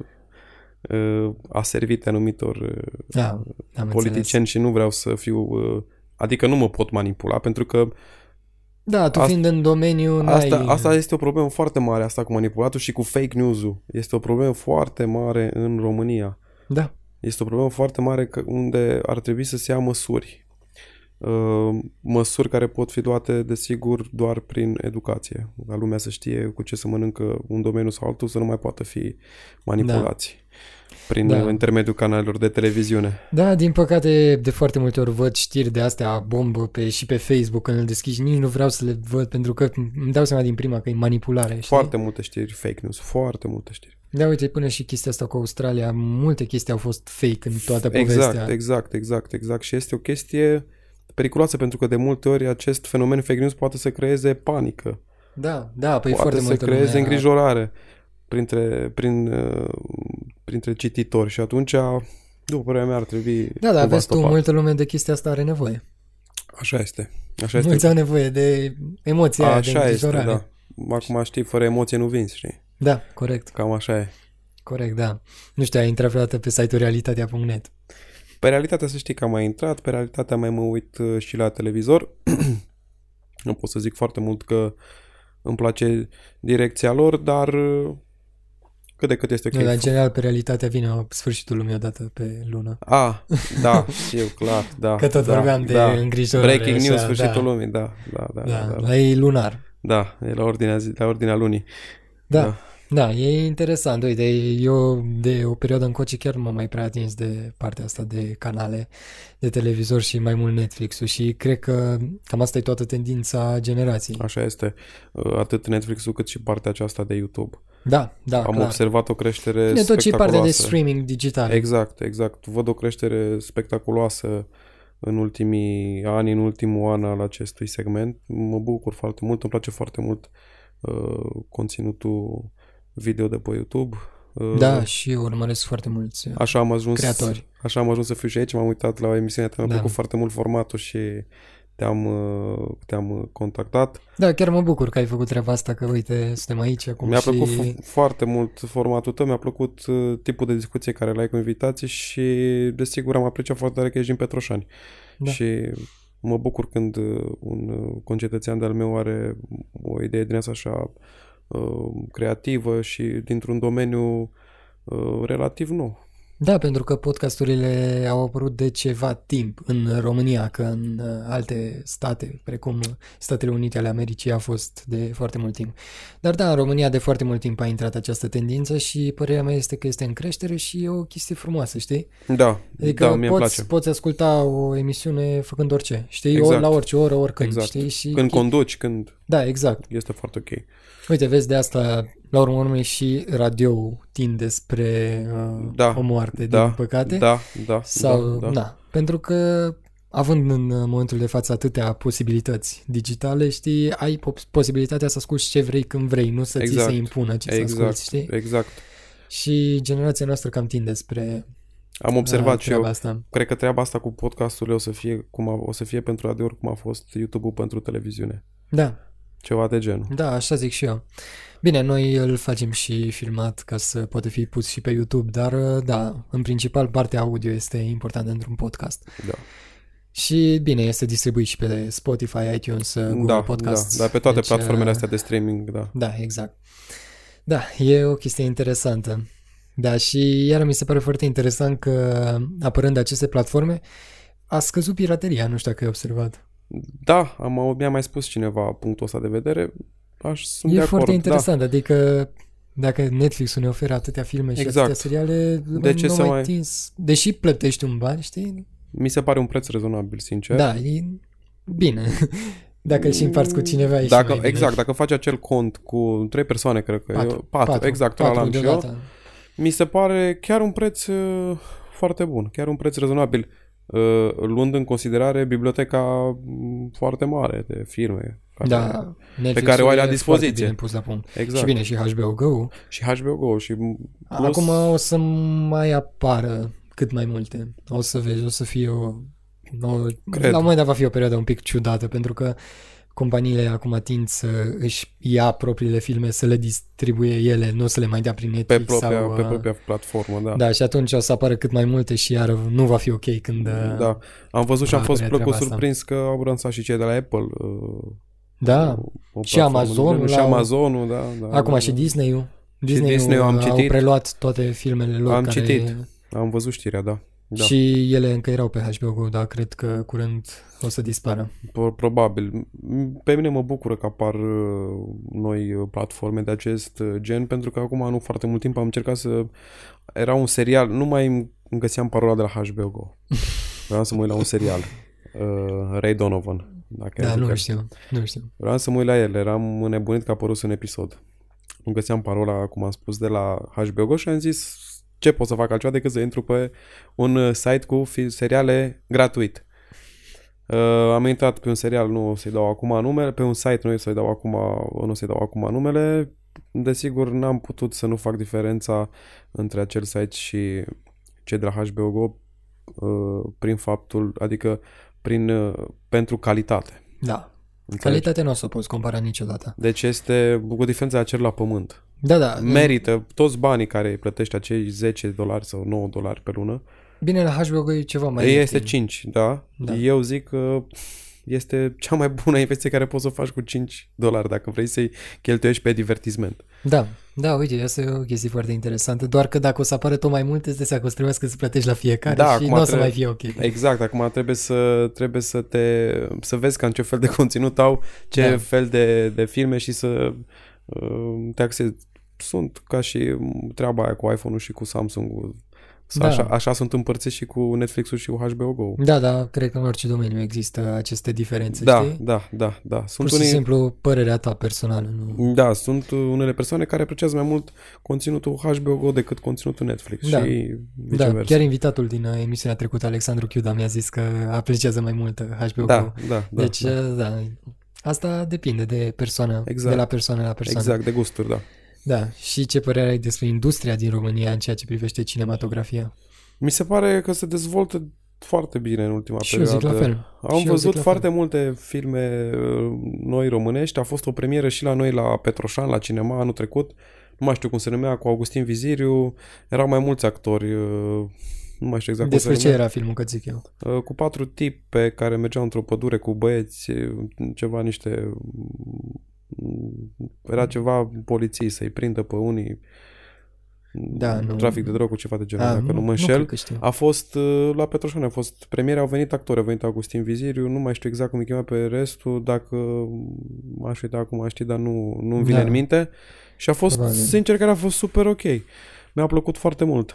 uh, aservite anumitor uh, Da, am înțeles. politicieni și nu vreau să fiu... Uh, adică nu mă pot manipula, pentru că Da, tu Asta- fiind în domeniu, n-ai... Asta, asta este o problemă foarte mare, asta cu manipulatul și cu fake news-ul. Este o problemă foarte mare în România. Da, Este o problemă foarte mare că unde ar trebui să se ia măsuri. Uh, măsuri care pot fi luate, desigur, doar prin educație. Ca lumea să știe cu ce să mănâncă un domeniu sau altul, să nu mai poată fi manipulați. Prin Da. uh, intermediul canalelor de televiziune. Da, din păcate, de foarte multe ori văd știri de astea bombă pe, și pe Facebook când îl deschizi, nici nu vreau să le văd pentru că îmi dau seama din prima că e manipulare, știi? Foarte multe știri fake news, foarte multe știri. Da, uite, până și chestia asta cu Australia, multe chestii au fost fake în toată povestea. Exact, exact, exact, exact. Și este o chestie periculoasă pentru că de multe ori acest fenomen fake news poate să creeze panică, Da, da, păi poate foarte să multă creeze lume a- îngrijorare printre, prin, uh, printre cititori și atunci, după părerea mea, ar trebui Da, da, cumva vezi tu, stopat. multă lume de chestia asta are nevoie. Așa este. Așa Mulți este. au nevoie de emoția aia, de Așa este, îngrijorare. da. Acum știi, fără emoție nu vinzi, știi? Da, corect, Cam așa e. corect, da. Nu știu, ai intrat vreodată pe site-ul realitatea.net. Pe realitatea să știi că am mai intrat, pe realitatea mai mă uit uh, și la televizor. nu pot să zic foarte mult că îmi place direcția lor, dar uh, cât de cât este ok. Okay. Dar, în general, pe realitatea vine la sfârșitul lumii odată pe lună. A, da, știu, clar, da. Că tot da, vorbeam de da. îngrijorare. Breaking așa, news, sfârșitul da, lumii, da, da, da, Da, da, da, da. la ei lunar. Da, e la ordinea, zi, la ordinea lunii. Da, Da. da, e interesant. Uite, eu de o perioadă încoace chiar m-am mai prea atins de partea asta de canale de televizor și mai mult Netflix-ul și cred că cam asta e toată tendința generației. Așa este, uh, atât Netflix-ul cât și partea aceasta de YouTube. Da, da, Am clar. observat o creștere Bine, tot ce e partea de spectaculoasă. streaming digital. Exact, exact. Văd o creștere spectaculoasă în ultimii ani, în ultimul an al acestui segment. Mă bucur foarte mult, îmi place foarte mult uh, conținutul video de pe YouTube. Uh, Da, și eu urmăresc foarte mulți. Așa am ajuns, creatori. Așa am ajuns să fiu și aici, m-am uitat la emisiunea ta, mi-a Da. plăcut foarte mult formatul și te-am, uh, te-am contactat. Da, chiar mă bucur că ai făcut treaba asta, că uite, suntem aici acum Mi-a și... plăcut f- foarte mult formatul tău, mi-a plăcut uh, tipul de discuție care l-ai cu invitații și desigur am apreciat foarte tare că ești din Petroșani. Da. Și mă bucur când uh, un uh, concetățean de-al meu are o idee din asta așa uh, creativă și dintr-un domeniu uh, relativ nou. Da, pentru că podcasturile au apărut de ceva timp în România, că în uh, alte state, precum Statele Unite ale Americii, a fost de foarte mult timp. Dar da, în România de foarte mult timp a intrat această tendință și părerea mea este că este în creștere și e o chestie frumoasă, știi? Da, Adică da, mie îmi poți, place. poți asculta o emisiune făcând orice, știi? Exact. Exact. la orice oră, oricând, Exact. știi? Și Când conduci, când Da, exact. este foarte ok. Uite, vezi, de asta, la urmă urmei, și radio tinde spre uh, Da, o moarte, da, din păcate. Da, da, Sau, da, da. da, pentru că având în momentul de față atâtea posibilități digitale, știi, ai po- posibilitatea să asculti ce vrei când vrei, nu să ți Exact. se impună ce să Exact, asculti, știi? exact. Și generația noastră cam tinde spre Am observat uh, și eu. treaba asta. Cred că treaba asta cu podcasturile o să fie, cum a, o să fie pentru adeori cum a fost YouTube-ul pentru televiziune. Da, Ceva de genul. da, așa zic și eu. Bine, noi îl facem și filmat ca să poate fi pus și pe YouTube, dar uh, da, în principal partea audio este importantă într-un podcast. Da, Și bine, este distribuit și pe Spotify, iTunes, uh, Google da, Podcasts. da, da, pe toate Deci, platformele uh, astea de streaming, da. Da, exact. Da, e o chestie interesantă. Da, și iar mi se pare foarte interesant că apărând aceste platforme a scăzut pirateria, nu știu dacă ai observat. Da, am, au- mi-a mai spus cineva punctul ăsta de vedere. Aș, sunt e de foarte acord, interesant, adică dacă Netflix-ul ne oferă atâtea filme și Exact. atâtea seriale, De ce nu să mai mai- tins, deși plătești un bani, știi? Da. Mi se pare un preț rezonabil, sincer. Da, e bine. Dacă îl și împarți cu cineva e dacă, și mai bine. Exact, dacă faci acel cont cu trei persoane, cred că Patru. eu, patru, Patru. exact, Patru ăla am și eu, deodată. mi se pare chiar un preț uh, foarte bun, chiar un preț rezonabil, uh, luând în considerare biblioteca mm, foarte mare de filme. Care, Da, Netflix-ul care o ai la e dispoziție. foarte bine pus la punct. Exact. Și bine, și HBO Go. Și HBO Go și plus, Acum o să mai apară cât mai multe. O să vezi, o să fie o... o Cred. la un moment dat va fi o perioadă un pic ciudată, pentru că companiile acum tind să își ia propriile filme, să le distribuie ele, nu să le mai dea prin pe Netflix propria, sau... pe uh, propria platformă, da. Da, și atunci o să apară cât mai multe și iar nu va fi ok când... uh, Da, am văzut și am va fost apărea plăcut treaba asta. surprins că au lansat și cei de la Apple. Uh, da. o Și platformă Amazonul de genul, Și la- Amazonul, da. da Acum da, și da. Disney-ul. Disney-ul Disney-ul am au citit. preluat toate filmele lor Am care... citit. Am văzut știrea, da. Da. Și ele încă erau pe HBO Go, dar cred că curând o să dispară. Pro- Probabil. M- Pe mine mă bucură că apar uh, noi uh, platforme de acest uh, gen, pentru că acum nu foarte mult timp am încercat să... Era un serial, nu mai îmi găseam parola de la HBO Go. Vreau să mă uit la un serial. Uh, Ray Donovan. Dacă ai Da, auzit nu de- știu, nu știu. Vreau să mă uit la el, eram înnebunit că a apărut un episod. Nu găseam parola, cum am spus, de la HBO Go și am zis ce pot să fac altceva decât să intru pe un uh, site cu fi- seriale gratuit. Uh, am intrat pe un serial, nu o să-i dau acum numele, pe un site nu o să-i dau acum, nu o să-i dau acum numele. Desigur, n-am putut să nu fac diferența între acel site și cei de la HBO Go uh, prin faptul, adică prin, uh, pentru calitate. Da. Înțelegi? Calitatea nu o să o poți compara niciodată. Deci este cu diferența de cer la pământ. Da, da. Merită toți banii care îi plătești acei 10 dolari sau 9 dolari pe lună. Bine, la HBO Go e ceva mai Mai este ieftin. 5, da? Da. Eu zic că este cea mai bună investiție care poți să o faci cu 5 dolari dacă vrei să-i cheltuiești pe divertisment. Da, da, uite, asta e o chestie foarte interesantă. Doar că dacă o să apară tot mai multe, îți dai seama că o să trebuiască să plătești la fiecare Da, și acum nu o să trebuie- mai fie ok. Exact, acum trebuie să, trebuie să te să vezi cam ce fel de conținut au, ce Da. fel de, de filme și să uh, te axezi. Sunt ca și treaba aia cu iPhone-ul și cu Samsung-ul. Da. Așa, așa sunt împărțiți și cu Netflix-ul și cu HBO Go. Da, da, cred că în orice domeniu există aceste diferențe, Da, știi? da, da, da. Pur Sunt și unii, simplu părerea ta personală. Nu... da, sunt unele persoane care apreciază mai mult conținutul HBO Go decât conținutul Netflix Da. și Da, viceversa. chiar invitatul din uh, emisiunea trecută, Alexandru Chiuda, mi-a zis că apreciază mai mult uh, HBO da, Go. da, da, Deci, da. uh, da, asta depinde de persoană, Exact. de la persoană la persoană. Exact, de gusturi, da. Da, și ce părere ai despre industria din România în ceea ce privește cinematografia? Mi se pare că se dezvoltă foarte bine în ultima Și eu zic perioadă. la fel. Am Și eu văzut zic la foarte multe filme uh, noi românești. A fost o premieră și la noi la Petroșan, la cinema, anul trecut. Nu mai știu cum se numea, cu Augustin Viziriu. Erau mai mulți actori. uh, Nu mai știu exact Despre cum se ce numea. era filmul, că zic eu? Uh, Cu patru tipe care mergeau într-o pădure cu băieți, uh, ceva niște... mm, Era ceva poliții să-i prindă pe unii. Da, nu- Trafic de droguri, ceva de genul, A, dacă nu, mă nu înșel. cred că știu. A fost uh, la Petroșani, a fost premiere, au venit actori, a venit Augustin Viziriu, nu mai știu exact cum îi chema pe restul, dacă m-aș uita acum, știi, dar nu, nu-mi vine Da. în minte. Și a fost, Probabil. sincer, că a fost super ok. Mi-a plăcut foarte mult.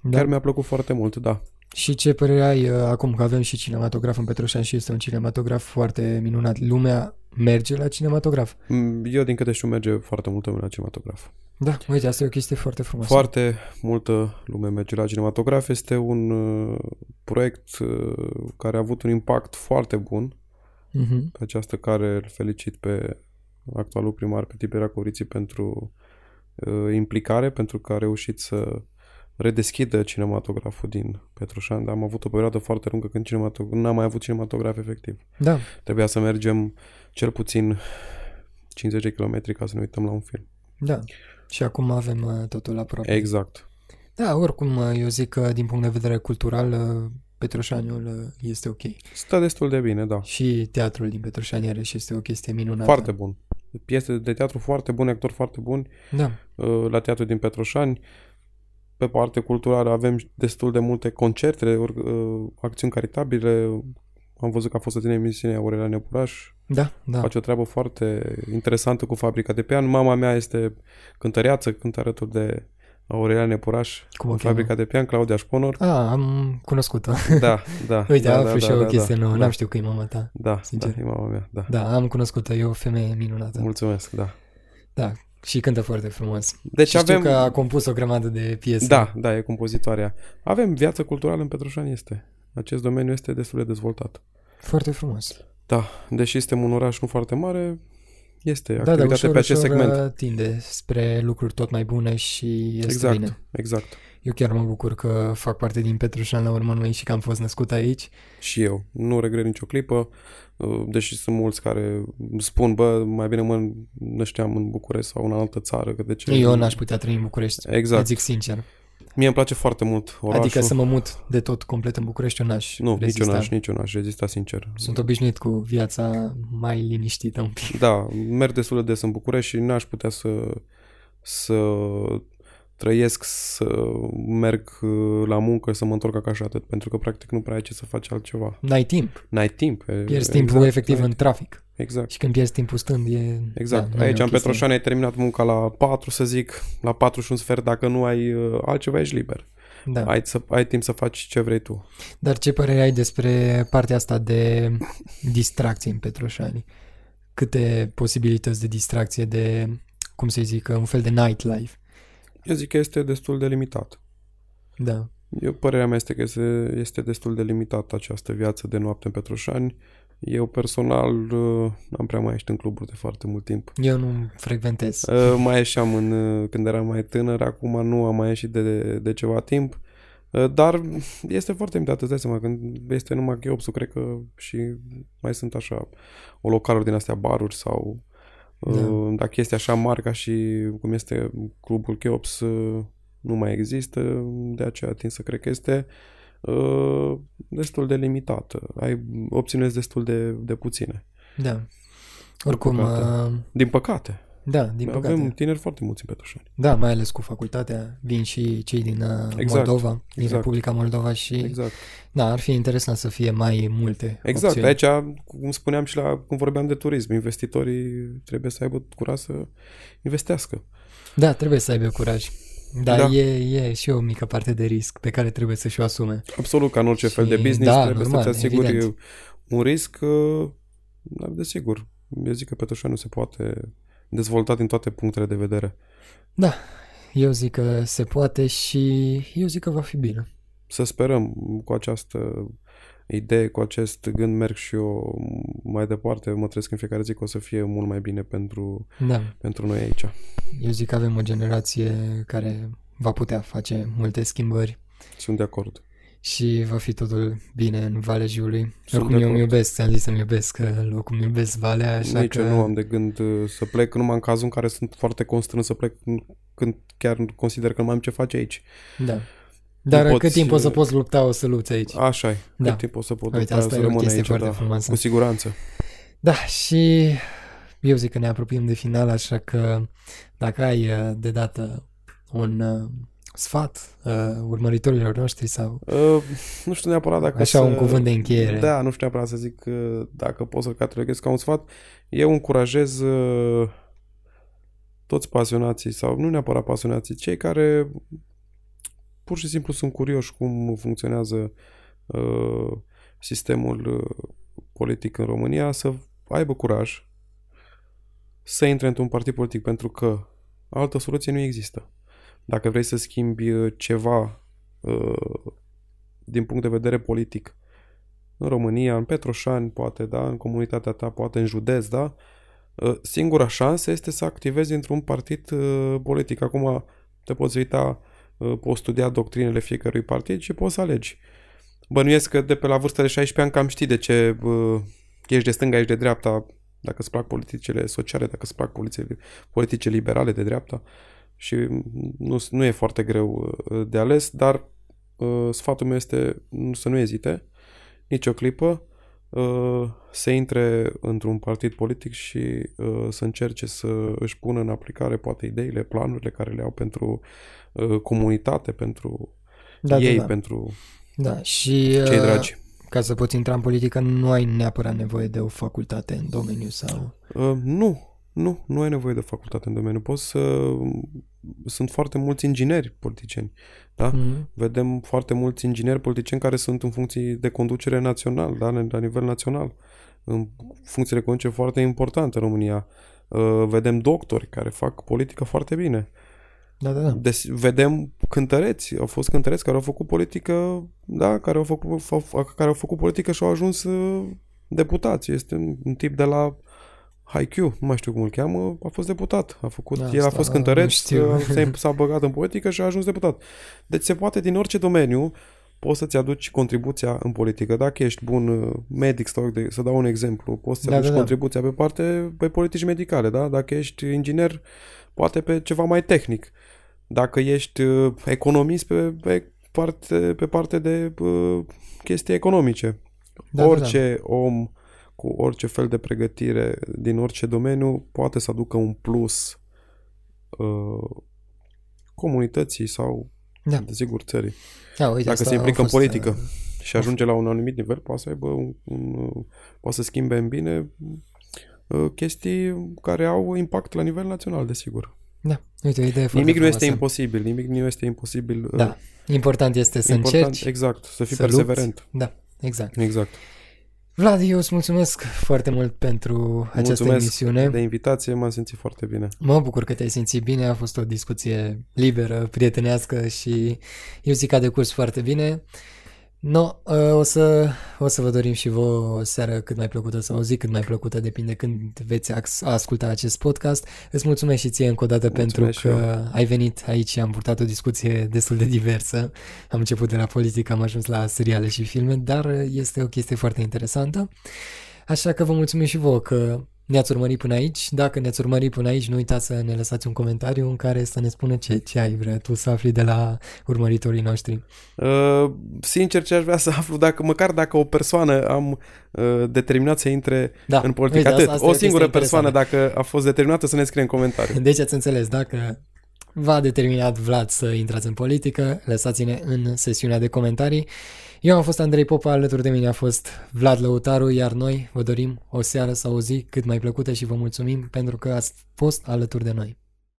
Da. Chiar mi-a plăcut foarte mult, da. Și ce părere ai uh, acum că avem și cinematograf în Petroșan și este un cinematograf foarte minunat? Lumea merge la cinematograf. Mm, Eu, din câte știu, merge foarte multă lume la cinematograf. Da, uite, asta e o chestie foarte frumoasă. Foarte multă lume merge la cinematograf. Este un uh, proiect uh, care a avut un impact foarte bun Mhm. pe această care îl felicit pe actualul primar, pe Tiberia Coriții, pentru uh, implicare, pentru că a reușit să redeschidă cinematograful din Petroșani. Dar am avut o perioadă foarte lungă când cinematograf, n-am mai avut cinematograf efectiv. Da, Trebuia să mergem cel puțin 50 de km ca să ne uităm la un film. da. Și acum avem uh, totul aproape. Exact. Da, oricum, uh, eu zic că din punct de vedere cultural, uh, Petroșaniul uh, este ok. Stă destul de bine, da. Și teatrul din Petroșani iarăși este o chestie minunată. Foarte bun. Piese de teatru foarte bune, actori foarte buni. Da, uh, la teatru din Petroșani. Pe parte culturală avem destul de multe concerte, or- uh, acțiuni caritabile. Am văzut că a fost să ține emisiunea Aurelia Nepuraș. da, da. Face o treabă foarte interesantă cu fabrica de pian. Mama mea este cântăreață, cântă alături de Aurelia Nepuraș, Cum o în cheamă? fabrica de pian, Claudia Șponor. A, am cunoscut-o. Da, da. Uite, da, am da, aflat și da, eu o da, chestie da, nouă. da. N-am știut că e mama ta. Da, sincer. da, e mama mea, da. Da, am cunoscut-o. E o femeie minunată. Mulțumesc, da. Da, și cântă foarte frumos. Deci și avem... știu că a compus o grămadă de piese. Da, da, e compozitoarea. Avem viață culturală în Petroșani, este. Acest domeniu este destul de dezvoltat. Foarte frumos. Da, deși suntem un oraș nu foarte mare, este Da, da, activitate ușor, pe acest ușor segment. uh, tinde spre lucruri tot mai bune și este Exact, bine. exact. Eu chiar mă bucur că fac parte din Petrușan la urmă urmei și că am fost născut aici. Și eu. Nu regret nicio clipă, uh, deși sunt mulți care spun, bă, mai bine mă nășteam în București sau în altă țară, că de ce... Eu n-aș putea trăi în București. Exact. Îți zic sincer. Mie îmi place foarte mult orașul. Adică să mă mut de tot complet în București, eu n-aș Nu, nici rezista. eu n-aș, nici eu n-aș rezista, sincer. Sunt obișnuit cu viața mai liniștită un pic. Da, merg destul de des în București și n-aș putea să, să trăiesc, să merg uh, la muncă, să mă întorc acasă atât, pentru că practic nu prea ai ce să faci altceva. N-ai timp. N-ai timp. e- Pierzi timpul efectiv n-ai- în trafic. Exact. Și când pierzi timpul stând e... Exact. Da, nu e Aici, o în chestie. Petroșani, ai terminat munca la 4, să zic, la 4 și un sfert, dacă nu ai uh, altceva, ești liber. Da. Ai, să, ai timp să faci ce vrei tu. Dar ce părere ai despre partea asta de distracție în Petroșani? Câte posibilități de distracție, de, cum să zic, un fel de nightlife? Eu zic că este destul de limitat. Da. Eu, părerea mea este că este, este destul de limitată această viață de noapte în Petroșani. Eu personal uh, n-am prea mai ieșit în cluburi de foarte mult timp. Eu nu frecventez. Uh, mai ieșeam în, uh, când eram mai tânăr, acum nu am mai ieșit de, de ceva timp. Uh, Dar este foarte limitat, îți dai seama, când este numai Cheopsul, cred că și mai sunt așa o localuri din astea, baruri sau Da. da. dacă este așa mari ca și cum este clubul Cheops, uh, nu mai există, de aceea tind să cred că este uh, destul de limitată. Ai opțiuni destul de, de puține. Da. Oricum, păcate. uh, Din păcate. Da, din păcate. Avem tineri foarte mulți în Petroșani. Da, mai ales cu facultatea. Vin și cei din uh, Exact, Moldova, din exact. Republica Moldova și... Exact. Da, ar fi interesant să fie mai multe Exact. opțiuni. Aici, cum spuneam și la cum vorbeam de turism, investitorii trebuie să aibă curaj să investească. Da, trebuie să aibă curaj. Dar Da. e, e și o mică parte de risc pe care trebuie să și o asume. Absolut, ca în orice Și- fel de business, da, trebuie normal, să-ți asiguri evident. un risc, uh, dar desigur. Eu zic că Petroșanu se poate dezvolta din toate punctele de vedere. Da, eu zic că se poate și eu zic că va fi bine. Să sperăm cu această idee, cu acest gând merg și eu mai departe, mă trăiesc în fiecare zi că o să fie mult mai bine pentru, Da, pentru noi aici. eu zic că avem o generație care va putea face multe schimbări Sunt de acord. Și va fi totul bine în Valea Jiului. Sunt Oricum de eu îmi acord. iubesc, ți-am zis să-mi iubesc uh, locul, îmi iubesc Valea, așa Nici că... eu nu am de gând uh, să plec numai în cazul în care sunt foarte constrâns să plec când chiar consider că nu mai am ce face aici. Da. Dar poți, cât timp o să uh, poți lupta, o să lupți aici. Așa e. Da. Cât timp o să pot Uite, lupta, asta să e o rămân chestie aici, foarte da. frumoasă. Cu siguranță. Da, și eu zic că ne apropiem de final, așa că dacă ai uh, de dată un uh, sfat uh, urmăritorilor noștri sau Uh, nu știu neapărat dacă așa să... un cuvânt de încheiere. Da, nu știu neapărat să zic uh, dacă pot să-l cataloghez ca un sfat. Eu încurajez uh, toți pasionații sau nu neapărat pasionații, cei care pur și simplu sunt curioși cum funcționează uh, sistemul uh, politic în România să aibă curaj să intre într-un partid politic pentru că altă soluție nu există. Dacă vrei să schimbi uh, ceva uh, din punct de vedere politic în România, în Petroșani, poate, da, în comunitatea ta, poate în județ, da, uh, singura șansă este să activezi într-un partid uh, politic. Acum te poți uita, uh, poți studia doctrinele fiecărui partid și poți să alegi. Bănuiesc că de pe la vârsta de 16 ani cam știi de ce uh, ești de stânga, ești de dreapta, dacă îți plac politicile sociale, dacă îți plac politicile, politice liberale de dreapta și nu, nu e foarte greu uh, de ales, dar uh, sfatul meu este nu- să nu ezite nici o clipă, uh, să intre într-un partid politic și uh, să încerce să își pună în aplicare poate ideile, planurile care le au pentru uh, comunitate, pentru da, ei, da, da. pentru da. Și cei uh, dragi. ca să poți intra în politică nu ai neapărat nevoie de o facultate în domeniu sau... Uh, nu, Nu, nu ai nevoie de facultate în domeniu. Poți să... Sunt foarte mulți ingineri politicieni. Da? Mm-hmm. Vedem foarte mulți ingineri politicieni care sunt în funcții de conducere național, da? la nivel național. În funcții de conducere foarte importante în România. Uh, vedem doctori care fac politică foarte bine. Da, da, da. Des, vedem cântăreți, au fost cântăreți care au făcut politică, da, care au făcut, care au făcut politică și au ajuns uh, deputați. Este un, un tip de la HiQ, nu mai știu cum îl cheamă, a fost deputat. A făcut, da, el a fost cântăreț, s-a, s-a băgat în politică și a ajuns deputat. Deci se poate din orice domeniu poți să-ți aduci contribuția în politică. Dacă ești bun uh, medic, stau de, să dau un exemplu, poți să-ți da, aduci da, da. contribuția pe parte, pe politici medicale, da? Dacă ești inginer, poate pe ceva mai tehnic. Dacă ești uh, economist, pe, pe, parte, pe parte de uh, chestii economice. Da, orice da, da. om cu orice fel de pregătire din orice domeniu poate să aducă un plus uh, comunității sau, da. desigur, țării. Da, uite, Dacă se implică în politică uh, și ajunge la un anumit nivel, poate să aibă un, un, uh, poate să schimbe în bine uh, chestii care au impact la nivel național, desigur. Da, uite, o idee Nimic nu este imposibil, nimic nu este imposibil. Da, important este să important, încerci. Exact, să fii să perseverent. Lupți. Da, exact. Exact. Vlad, eu îți mulțumesc foarte mult pentru această mulțumesc emisiune. de invitație, m-am simțit foarte bine. Mă bucur că te-ai simțit bine, a fost o discuție liberă, prietenească și eu zic că a decurs foarte bine. No, uh, o să, o să vă dorim și vouă o seară cât mai plăcută sau o zi cât mai plăcută, depinde când veți asculta acest podcast. Îți mulțumesc și ție încă o dată mulțumesc pentru că ai venit aici și am purtat o discuție destul de diversă. Am început de la politică, am ajuns la seriale și filme, dar este o chestie foarte interesantă. Așa că vă mulțumim și vouă că ne-ați urmărit până aici. Dacă ne-ați urmărit până aici, nu uitați să ne lăsați un comentariu în care să ne spună ce, ce ai vrea tu să afli de la urmăritorii noștri. Uh, sincer, ce aș vrea să aflu, dacă măcar dacă o persoană am uh, determinat să intre da. în politică, Uite, atât. Asta, asta o singură persoană, dacă a fost determinată, să ne scrie în comentariu. Deci ați înțeles, dacă v-a determinat Vlad să intrați în politică, lăsați-ne în sesiunea de comentarii. Eu am fost Andrei Popa, alături de mine a fost Vlad Lăutaru, iar noi vă dorim o seară sau o zi cât mai plăcută și vă mulțumim pentru că ați fost alături de noi.